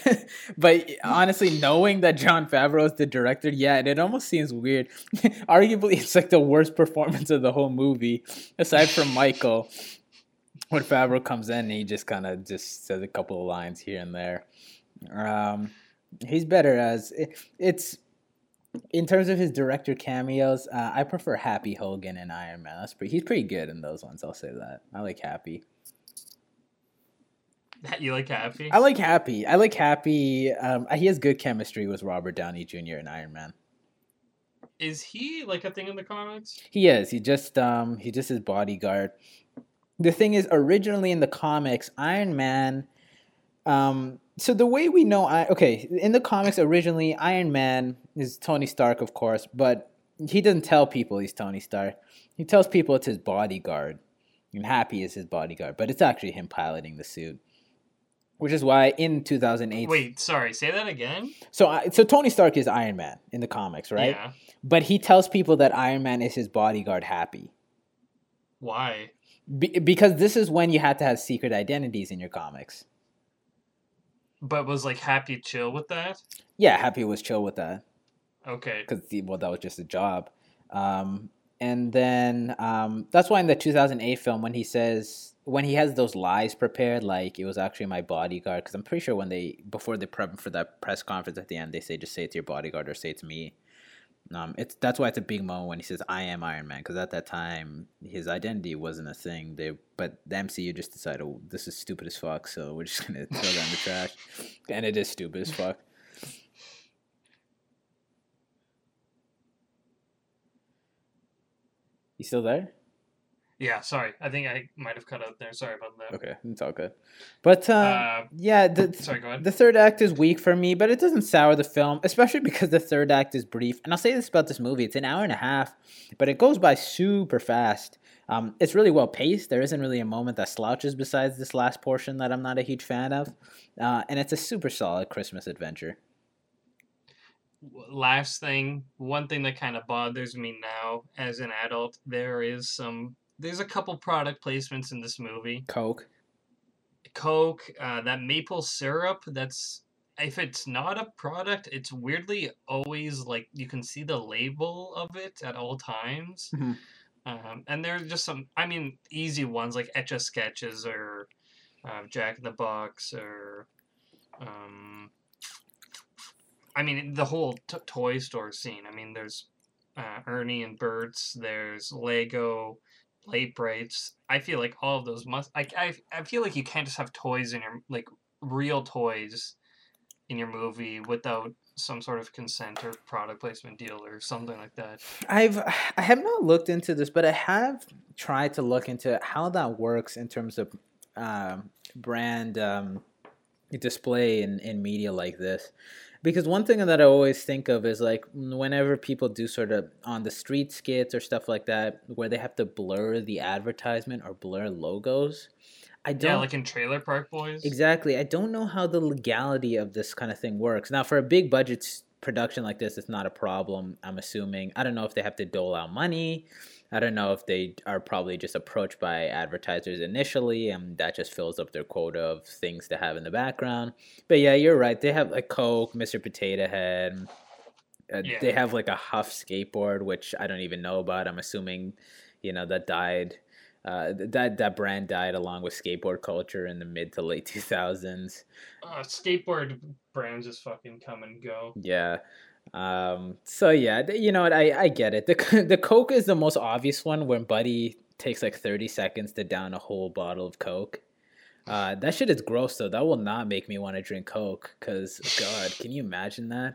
but honestly, knowing that Jon Favreau is the director, yeah, it almost seems weird. (laughs) Arguably, it's like the worst performance of the whole movie, aside from Michael. When Favreau comes in, he just kind of just says a couple of lines here and there. Um, he's better as it, it's in terms of his director cameos. Uh, I prefer Happy Hogan and Iron Man. That's pretty. He's pretty good in those ones. I'll say that. I like Happy. (laughs) You like Happy? I like Happy. I like Happy. Um, he has good chemistry with Robert Downey Jr. and Iron Man. Is he like a thing in the comics? He is. He just um he just his bodyguard. The thing is, originally in the comics, Iron Man. Um, so the way we know, I okay, in the comics originally, Iron Man is Tony Stark, of course, but he doesn't tell people he's Tony Stark. He tells people it's his bodyguard, and Happy is his bodyguard, but it's actually him piloting the suit. Which is why in 2008. Wait, sorry, say that again. So, so Tony Stark is Iron Man in the comics, right? Yeah. But he tells people that Iron Man is his bodyguard, Happy. Why? Be- because this is when you had to have secret identities in your comics. But was like Happy chill with that? Yeah, Happy was chill with that Okay. because well, that was just a job. Um, and then um, that's why in the 2008 film, when he says when he has those lies prepared, like it was actually my bodyguard, because I'm pretty sure when they before they prep for that press conference at the end, they say just say it's your bodyguard or say it's me. Um, it's that's why it's a big moment when he says I am Iron Man, because at that time his identity wasn't a thing. They but the MCU just decided oh, this is stupid as fuck, so we're just (laughs) gonna throw that in the trash, and it is stupid as fuck. You still there? Yeah, sorry. I think I might have cut out there. Sorry about that. Okay, it's all good. But uh, Uh, yeah, the, sorry, go ahead. the third act is weak for me, but it doesn't sour the film, especially because the third act is brief. And I'll say this about this movie: it's an hour and a half, but it goes by super fast. Um, it's really well paced. There isn't really a moment that slouches besides this last portion that I'm not a huge fan of, uh, and it's a super solid Christmas adventure. last thing, one thing that kind of bothers me now as an adult, there is some. There's a couple product placements in this movie. Coke. Coke, uh, that maple syrup. That's if it's not a product, it's weirdly always like you can see the label of it at all times. Mhm. Um, and there's just some, I mean, easy ones like Etch a Sketches or uh, Jack in the Box or. Um, I mean, the whole t- toy store scene. I mean, there's uh, Ernie and Bert's, there's Lego, Lite-Brites. I feel like all of those must. I, I, I feel like you can't just have toys in your like real toys in your movie without some sort of consent or product placement deal or something like that. I've I have not looked into this, but I have tried to look into how that works in terms of um, brand um, display in, in media like this. Because one thing that I always think of is like whenever people do sort of on the street skits or stuff like that, where they have to blur the advertisement or blur logos. I don't Yeah, like in Trailer Park Boys. Exactly. I don't know how the legality of this kind of thing works. Now, for a big budget production like this, it's not a problem. I'm assuming. I don't know if they have to dole out money. I don't know if they are probably just approached by advertisers initially, and that just fills up their quota of things to have in the background. But yeah, you're right. They have like Coke, Mr. Potato Head. Uh, Yeah. They have like a Huff skateboard, which I don't even know about. I'm assuming, you know, that died. Uh, that that brand died along with skateboard culture in the mid to late 2000s. Uh, skateboard brands just fucking come and go. Yeah. Um, so yeah, you know what? I, I get it. The (laughs) the Coke is the most obvious one when Buddy takes like 30 seconds to down a whole bottle of Coke. Uh, that shit is gross though. That will not make me want to drink Coke. Cause God, can you imagine that?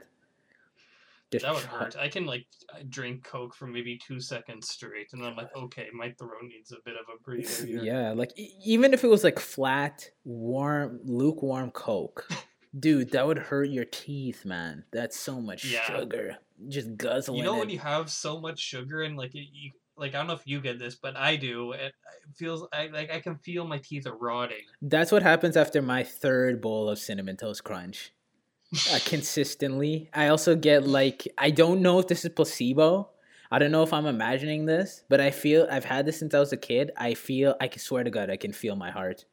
Just That would try- hurt. I can like drink Coke for maybe two seconds straight, and then I'm like, okay, my throat needs a bit of a breather. (laughs) Here. Yeah, like e- even if it was like flat, warm, lukewarm Coke, (laughs) dude, that would hurt your teeth, man. That's so much Yeah. sugar. Just guzzling You know it. when you have so much sugar and like it, you like I don't know if you get this, but I do. It, it feels I like I can feel my teeth are rotting. That's what happens after my third bowl of cinnamon toast crunch. Uh, consistently, I also get like I don't know if this is placebo. I don't know if I'm imagining this, but I feel I've had this since I was a kid. I feel I can swear to God, I can feel my heart.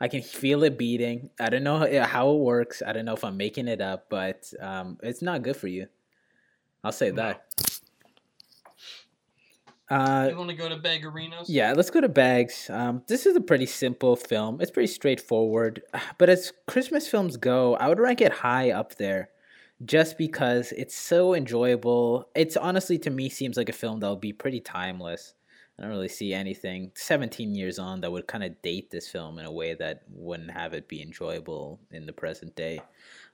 I can feel it beating. I don't know how it works. I don't know if I'm making it up, but um, it's not good for you. I'll say that. Uh, you want to go to Bagarinos? Yeah, let's go to Bags. Um, this is a pretty simple film. It's pretty straightforward, (sighs) but as Christmas films go, I would rank it high up there, just because it's so enjoyable. It's honestly to me seems like a film that'll be pretty timeless. I don't really see anything 17 years on that would kind of date this film in a way that wouldn't have it be enjoyable in the present day.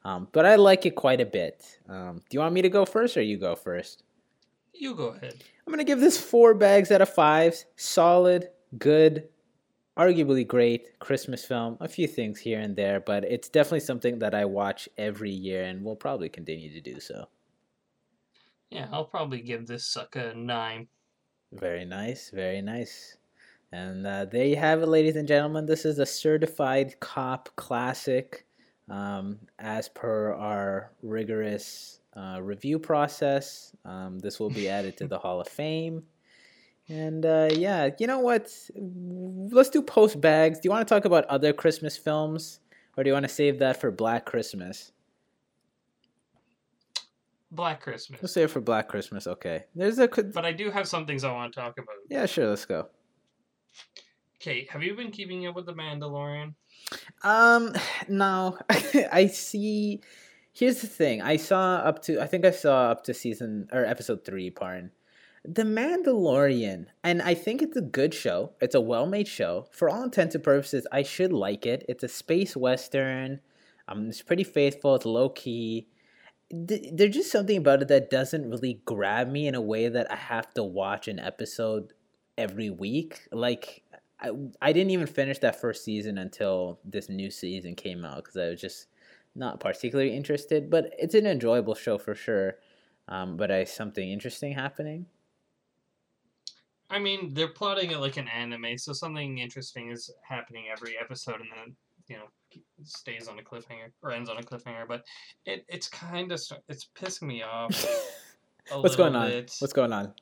Um, but I like it quite a bit. Um, do you want me to go first or you go first? You go ahead. I'm going to give this four bags out of five. Solid, good, arguably great Christmas film. A few things here and there, but it's definitely something that I watch every year and will probably continue to do so. Yeah, I'll probably give this sucker a nine. Very nice, very nice. And uh, there you have it, ladies and gentlemen. This is a certified cop classic, um, as per our rigorous uh, review process. Um, this will be added to the (laughs) Hall of Fame. And uh, yeah, you know what? Let's do post bags. Do you want to talk about other Christmas films, or do you want to save that for Black Christmas? Black Christmas. Let's save it for Black Christmas. Okay. There's a. But I do have some things I want to talk about. Yeah, sure. Let's go. Okay, have you been keeping up with the Mandalorian? Um, (sighs) no. (laughs) I see. Here's the thing. I saw up to. I think I saw up to season or episode three. Pardon. The Mandalorian, and I think it's a good show. It's a well-made show. For all intents and purposes, I should like it. It's a space western. Um, it's pretty faithful. It's low there's just something about it that doesn't really grab me in a way that I have to watch an episode every week. Like I, I didn't even finish that first season until this new season came out because I was just not particularly interested. But it's an enjoyable show for sure. Um, but I something interesting happening. I mean, they're plotting it like an anime, so something interesting is happening every episode, and then you know stays on a cliffhanger or ends on a cliffhanger. But it it's kind of it's pissing me off. (laughs) What's going on? Bit. What's going on?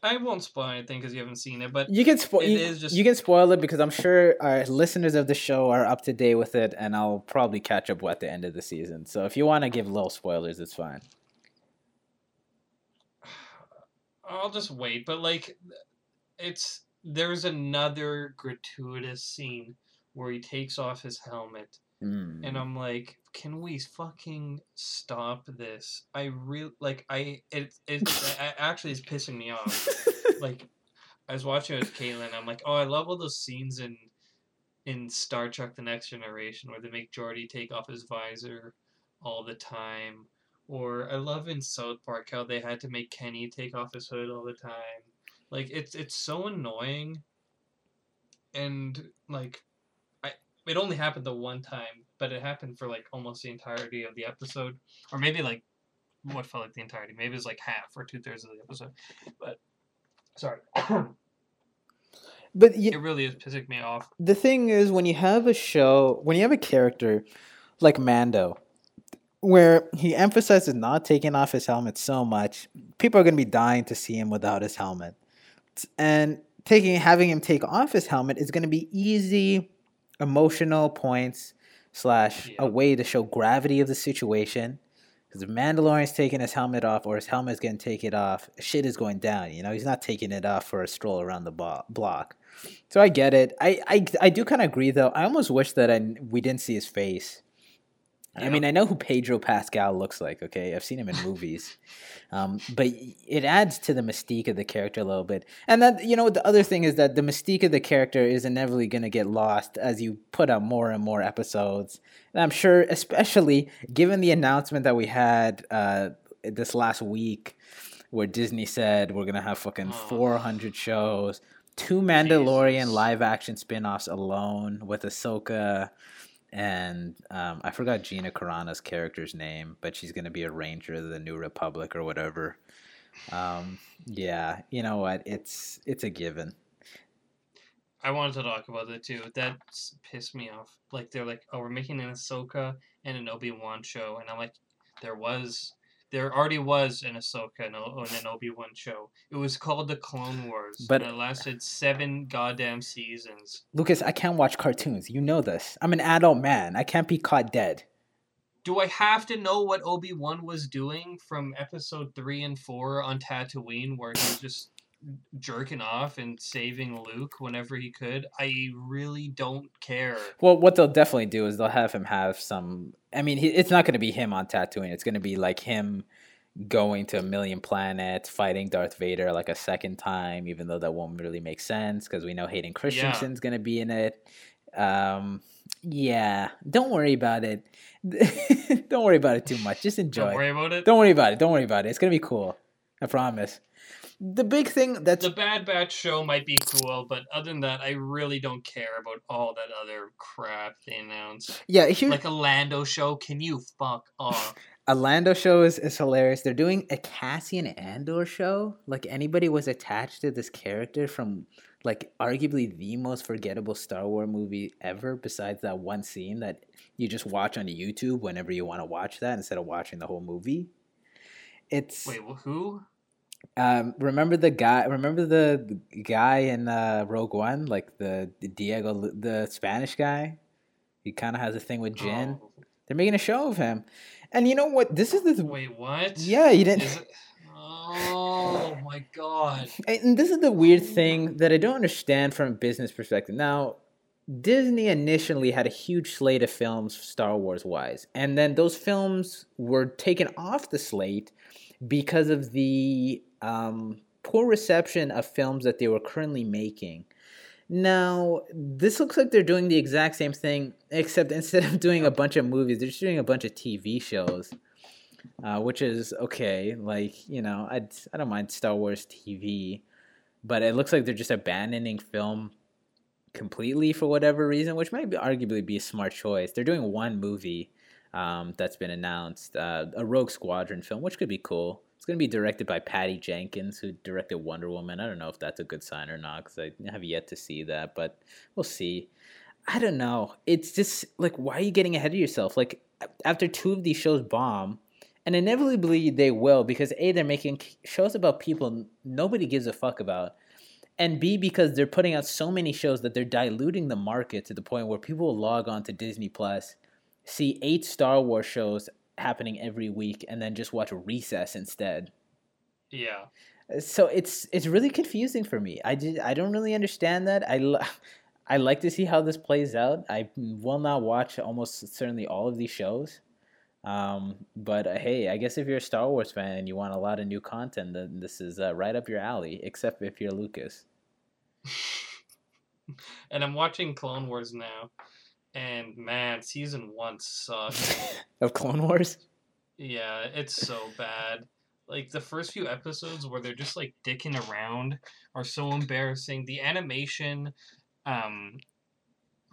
I won't spoil anything because you haven't seen it, but you can spoil. You, just... you can spoil it because I'm sure our listeners of the show are up to date with it, and I'll probably catch up at the end of the season. So if you want to give little spoilers, it's fine. (sighs) I'll just wait, but like, it's there's another gratuitous scene where he takes off his helmet. Mm. And I'm like, can we fucking stop this? I really like I it it, it (laughs) actually is pissing me off. (laughs) like I was watching it with Caitlin. I'm like, oh, I love all those scenes in in Star Trek: The Next Generation where they make Geordi take off his visor all the time. Or I love in South Park how they had to make Kenny take off his hood all the time. Like it's it's so annoying. And like it only happened the one time, but it happened for like almost the entirety of the episode, or maybe like what felt like the entirety. Maybe it was like half or two thirds of the episode. But sorry. but you, it really is pissing me off. The thing is, when you have a show, when you have a character like Mando, where he emphasizes not taking off his helmet so much, people are going to be dying to see him without his helmet, and taking having him take off his helmet is going to be easy emotional points slash a way to show gravity of the situation. Because if Mandalorian's taking his helmet off or his helmet's getting taken off, shit is going down. You know, he's not taking it off for a stroll around the bo- block. So I get it. I I, I do kind of agree though. I almost wish that I, we didn't see his face. Yeah. I mean, I know who Pedro Pascal looks like. Okay, I've seen him in (laughs) movies, um, but it adds to the mystique of the character a little bit. And that you know, the other thing is that the mystique of the character is inevitably going to get lost as you put out more and more episodes. And I'm sure, especially given the announcement that we had uh, this last week, where Disney said we're gonna have fucking 400 shows, two Mandalorian Jesus. live action spin offs alone with Ahsoka and um, I forgot Gina Carano's character's name, but she's gonna be a ranger of the New Republic or whatever. Um, yeah, you know what? It's it's a given. I wanted to talk about that too. That pissed me off. Like they're like, oh, we're making an Ahsoka and an Obi Wan show, and I'm like, there was there already was an Ahsoka and an Obi Wan show. It was called the Clone Wars, But- and it lasted seven goddamn seasons. Lucas, I can't watch cartoons. You know this. I'm an adult man. I can't be caught dead. Do I have to know what Obi Wan was doing from episode three and four on Tatooine, where he was just jerking off and saving Luke whenever he could? I really don't care. Well, what they'll definitely do is they'll have him have some. I mean, he, it's not going to be him on Tatooine. It's going to be like him going to a million planets, fighting Darth Vader like a second time, even though that won't really make sense because we know Hayden Christensen's going to be in it. Um, yeah, don't worry about it. (laughs) don't worry about it too much. Just enjoy. Don't worry about it. Don't worry about it. Don't worry about it. It's gonna be cool. I promise. The big thing that's The Bad Batch show might be cool, but other than that, I really don't care about all that other crap they announced. yeah. Here, Like a Lando show, can you fuck off? (laughs) a Lando show is, is hilarious. They're doing a Cassian Andor show. Like anybody was attached to this character from like arguably the most forgettable Star Wars movie ever, besides that one scene that you just watch on YouTube whenever you want to watch that instead of watching the whole movie. It's Wait, wh- who? Um remember the guy remember the guy in uh Rogue One, like the, the Diego the Spanish guy? He kind of has a thing with Jyn. Oh, They're making a show of him. And you know what? This is the wait, what? Yeah, you didn't Oh my god. (laughs) And this is the weird thing that I don't understand from a business perspective. Now, Disney initially had a huge slate of films Star Wars wise, and then those films were taken off the slate because of the um, poor reception of films that they were currently making. Now, this looks like they're doing the exact same thing, except (laughs) instead of doing a bunch of movies, they're just doing a bunch of TV shows, uh, which is okay. Like, you know, I I don't mind Star Wars TV, but it looks like they're just abandoning film completely for whatever reason, which might be arguably be a smart choice. They're doing one movie um, that's been announced, uh, a Rogue Squadron film, which could be cool. It's going to be directed by Patty Jenkins, who directed Wonder Woman. I don't know if that's a good sign or not because I have yet to see that, but we'll see. I don't know. It's just like, why are you getting ahead of yourself? Like, after two of these shows bomb, and inevitably they will because A, they're making shows about people nobody gives a fuck about and B because they're putting out so many shows that they're diluting the market to the point where people will log on to Disney Plus, see eight Star Wars shows happening every week, and then just watch Recess instead. Yeah. So it's it's really confusing for me. I just, I don't really understand that. I (laughs) I like to see how this plays out. I will not watch almost certainly all of these shows. Um, but uh, hey, I guess if you're a Star Wars fan and you want a lot of new content, then this is uh, right up your alley. Except if you're Lucas. (laughs) and I'm watching Clone Wars now, and man, season one sucks. (laughs) of Clone Wars. yeah, it's so bad. Like the first few episodes where they're just like dicking around are so embarrassing. The animation, um,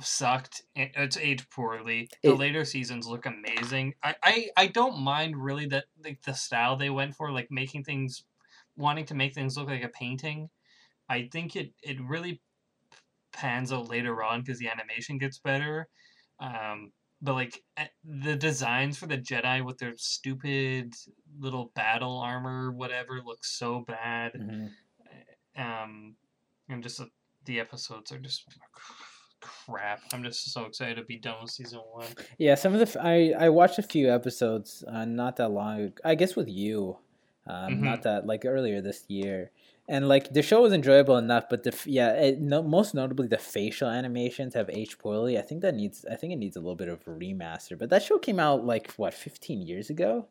sucked. It's aged poorly. The It- later seasons look amazing. I, I I don't mind really that like the style they went for, like making things, wanting to make things look like a painting. I think it it really pans out later on because the animation gets better. Um, but like eh, the designs for the Jedi with their stupid little battle armor, whatever, looks so bad. Mhm. Um, and just uh, the episodes are just crap. I'm just so excited to be done with season one. Yeah, some of the f- I I watched a few episodes uh, not that long. I guess with you, um, Mhm. not that like earlier this year, and like the show was enjoyable enough. But the yeah, it, no, most notably the facial animations have aged poorly. I think that needs I think it needs a little bit of a remaster. But that show came out like what 15 years ago.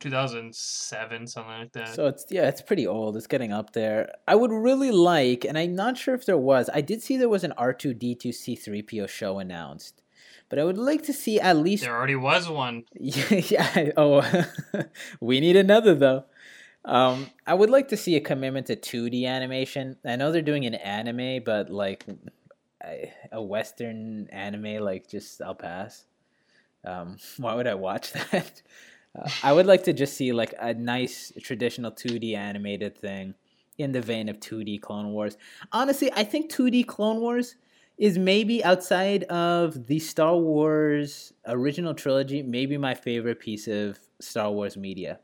2007, something like that. So it's yeah, it's pretty old. It's getting up there. I would really like, and I'm not sure if there was. I did see there was an R2D2 C3PO show announced, but I would like to see at least there already was one. (laughs) Yeah, yeah. Oh, (laughs) we need another though. Um, I would like to see a commitment to 2D animation. I know they're doing an anime, but like a Western anime, like just I'll pass. Um, (laughs) why would I watch (laughs) that? Uh, I would like to just see like a nice traditional 2D animated thing in the vein of 2D Clone Wars. Honestly, I think 2D Clone Wars is maybe outside of the Star Wars original trilogy, maybe my favorite piece of Star Wars media.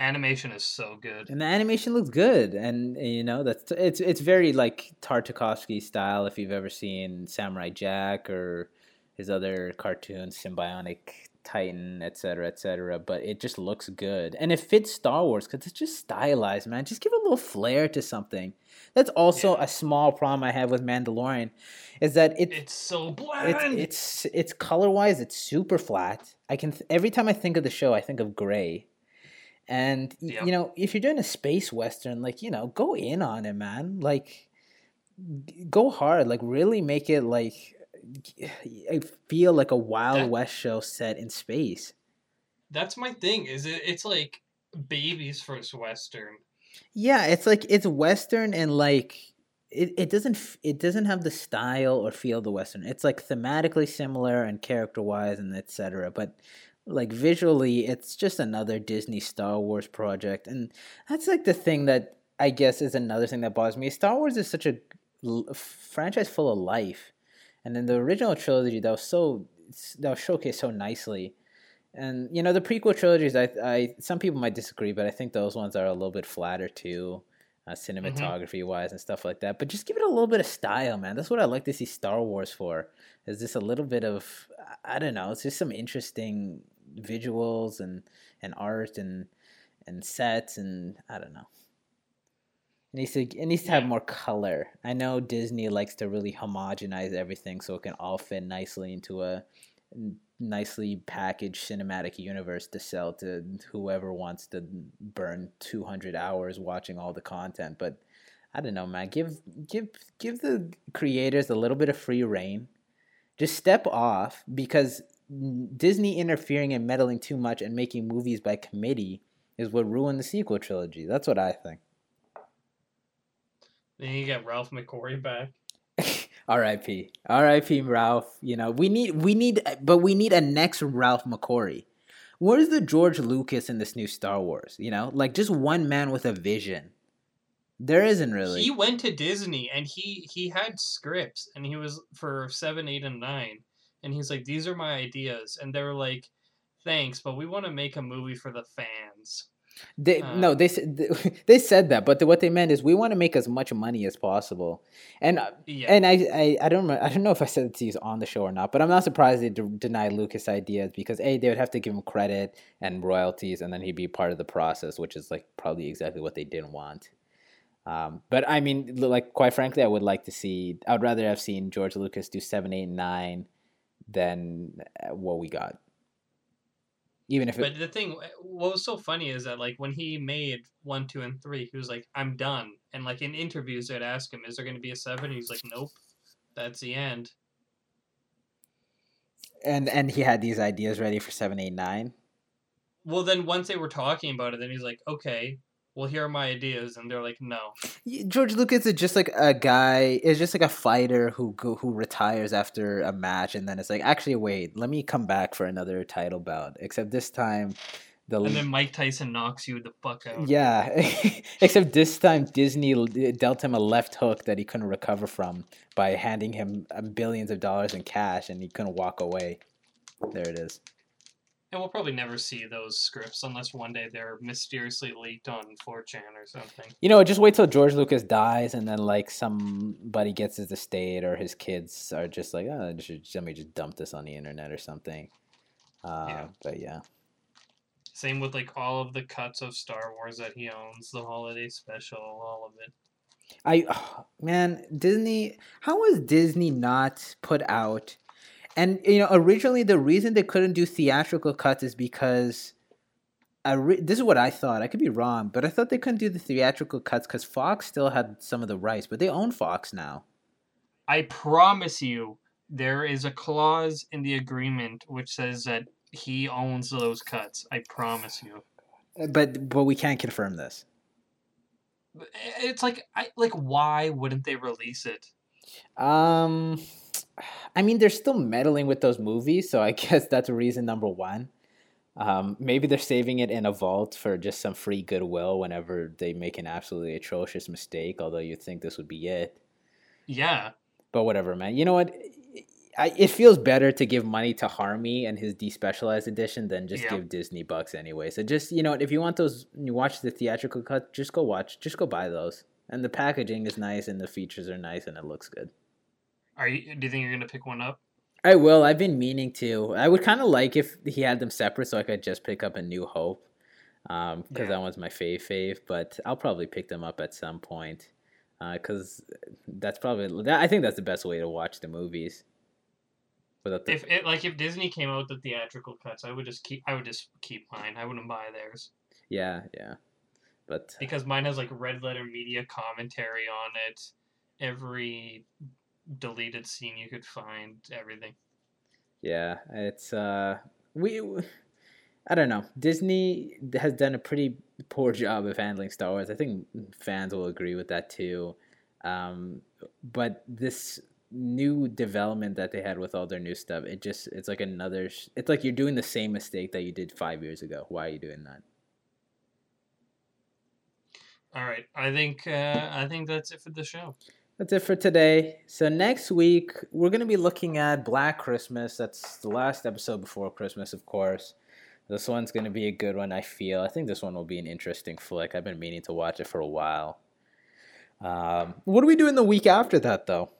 Animation is so good. and the animation looks good and you know that's it's it's very like Tartakovsky style if you've ever seen Samurai Jack or his other cartoons Sym-Bionic Titan etc etc but it just looks good and it fits Star Wars cuz it's just stylized man just give a little flair to something that's also Yeah. a small problem I have with Mandalorian is that it It's so it's bland. it's it's color wise it's super flat i can th- every time i think of the show i think of gray and Yep. you know if you're doing a space western like you know go in on it man like g- go hard like really make it like I feel like a wild That- west show set in space That's my thing. Is it? It's like baby's first western. yeah it's like it's western and like it, it doesn't it doesn't have the style or feel of the western it's like thematically similar and character wise and etc but like visually it's just another disney star wars project and that's like the thing that i guess is another thing that bothers me. Star wars is such a l- franchise full of life and then the original trilogy that was so that was showcased so nicely. And you know the prequel trilogies i i some people might disagree but i think those ones are a little bit flatter too uh, cinematography wise and stuff like that but just give it a little bit of style man. That's what i like to see star wars for is just a little bit of i don't know it's just some interesting visuals and and art and and sets and i don't know. It needs to it needs to have more color. I know disney likes to really homogenize everything so it can all fit nicely into a nicely packaged cinematic universe to sell to whoever wants to burn 200 hours watching all the content but i don't know man. Give give give the creators a little bit of free reign. Just step off because disney interfering and meddling too much and making movies by committee is what ruined the sequel trilogy. That's what i think. Then you get Ralph McQuarrie back. R.I.P. R.I.P. Ralph. You know we need we need but we need a next Ralph McQuarrie. Where's the George Lucas in this new Star Wars? You know, like just one man with a vision. There isn't really. He went to Disney and he he had scripts and he was for seven, eight, and nine, and he's like, "These are my ideas," and they were like, "Thanks, but we want to make a movie for the fans." They Uh, no, they said (laughs) they said that, but what they meant is we want to make as much money as possible, and uh, Yeah, and I, I I don't remember, I don't know if I said it to you on the show or not, but I'm not surprised they de- denied Lucas ideas because a they would have to give him credit and royalties, and then he'd be part of the process, which is like probably exactly what they didn't want. Um, but I mean, like quite frankly, I would like to see. I would rather have seen George Lucas do seven, eight, nine than uh, what we got. Even if it, but the thing, eh, what was so funny is that like when he made one, two, and three, he was like, "I'm done," and like in interviews, they'd ask him, "Is there going to be a seven? He's like, "Nope, that's the end." and and he had these ideas ready for seven, eight, nine. Well, then once they were talking about it, then he's like, "Okay, well here are my ideas," and they're like, "No." George Lucas is just like a guy. Is just like a fighter who go, who retires after a match, and then it's like, actually, wait, let me come back for another title bout. Except this time, the And then Mike Tyson knocks you the fuck out. yeah. (laughs) Except this time, Disney dealt him a left hook that he couldn't recover from by handing him uh, billions of dollars in cash, and he couldn't walk away. There it is. And we'll probably never see those scripts unless one day they're mysteriously leaked on 4chan or something. You know, just wait till George Lucas dies, and then like somebody gets his estate, or his kids are just like, oh, just, somebody just dumped this on the internet or something. Uh, Yeah. But yeah, Same with like all of the cuts of Star Wars that he owns, the holiday special, all of it. I (sighs) man, Disney. How was Disney not put out? And you know, originally the reason they couldn't do theatrical cuts is because. I re- this is what I thought. I could be wrong, but I thought they couldn't do the theatrical cuts because Fox still had some of the rights, but they own Fox now. I promise you, there is a clause in the agreement which says that he owns those cuts. I promise you. But but we can't confirm this. It's like I like why wouldn't they release it? Um, I mean, they're still meddling with those movies, so I (laughs) guess that's reason number one. Um, maybe they're saving it in a vault for just some free goodwill whenever they make an absolutely atrocious mistake. Although you'd think this would be it, Yeah. but whatever, man. You know what? I, it feels better to give money to Harmy and his despecialized edition than just give Disney bucks anyway. So just you know, if you want those, you watch the theatrical cut. Just go watch. Just go buy those. And the packaging is nice, and the features are nice, and it looks good. Are you? Do you think you're gonna pick one up? I will. I've been meaning to. I would kind of like if he had them separate, so I could just pick up a New Hope, um, because Yeah. that one's my fave fave. But I'll probably pick them up at some point, uh, because that's probably. That, I think that's the best way to watch the movies. Without the, If it like if Disney came out with the theatrical cuts, I would just keep. I would just keep mine. I wouldn't buy theirs yeah, yeah, but uh because mine has like red letter media commentary on it, every deleted scene you could find, everything. Yeah, it's uh we I don't know. Disney has done a pretty poor job of handling Star Wars. I think fans will agree with that too. Um but this new development that they had with all their new stuff, it just it's like another it's like you're doing the same mistake that you did 5 years ago. Why are you doing that? All right, I think uh, I think that's it for the show. That's it for today. So next week we're gonna be looking at Black Christmas. That's the last episode before Christmas, of course. This one's gonna be a good one. I feel. I think this one will be an interesting flick. I've been meaning to watch it for a while. Um, what do we do in the week after that, though?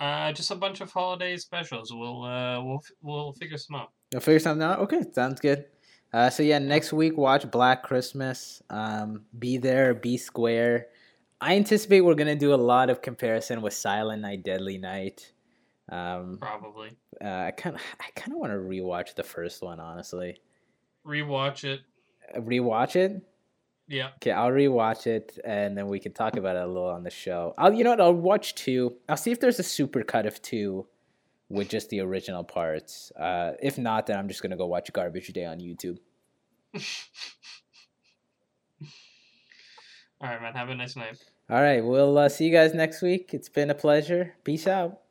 Uh, just a bunch of holiday specials. We'll uh, we'll we'll figure some out. You'll figure something out. Okay, sounds good. Uh, so yeah, next week watch Black Christmas. Um, be there, be square. I anticipate we're gonna do a lot of comparison with Silent Night, Deadly Night. Um, Probably uh, I kind of, I kind of want to rewatch the first one, honestly. rewatch it. Uh, Rewatch it. Yeah, Okay, I'll rewatch it, and then we can talk about it a little on the show. I'll, you know what? I'll watch two. I'll see if there's a super cut of two with just the original parts. Uh, if not, then I'm just gonna go watch Garbage Day on YouTube. (laughs) All right, man. Have a nice night. All right, we'll uh, see you guys next week. It's been a pleasure. Peace out.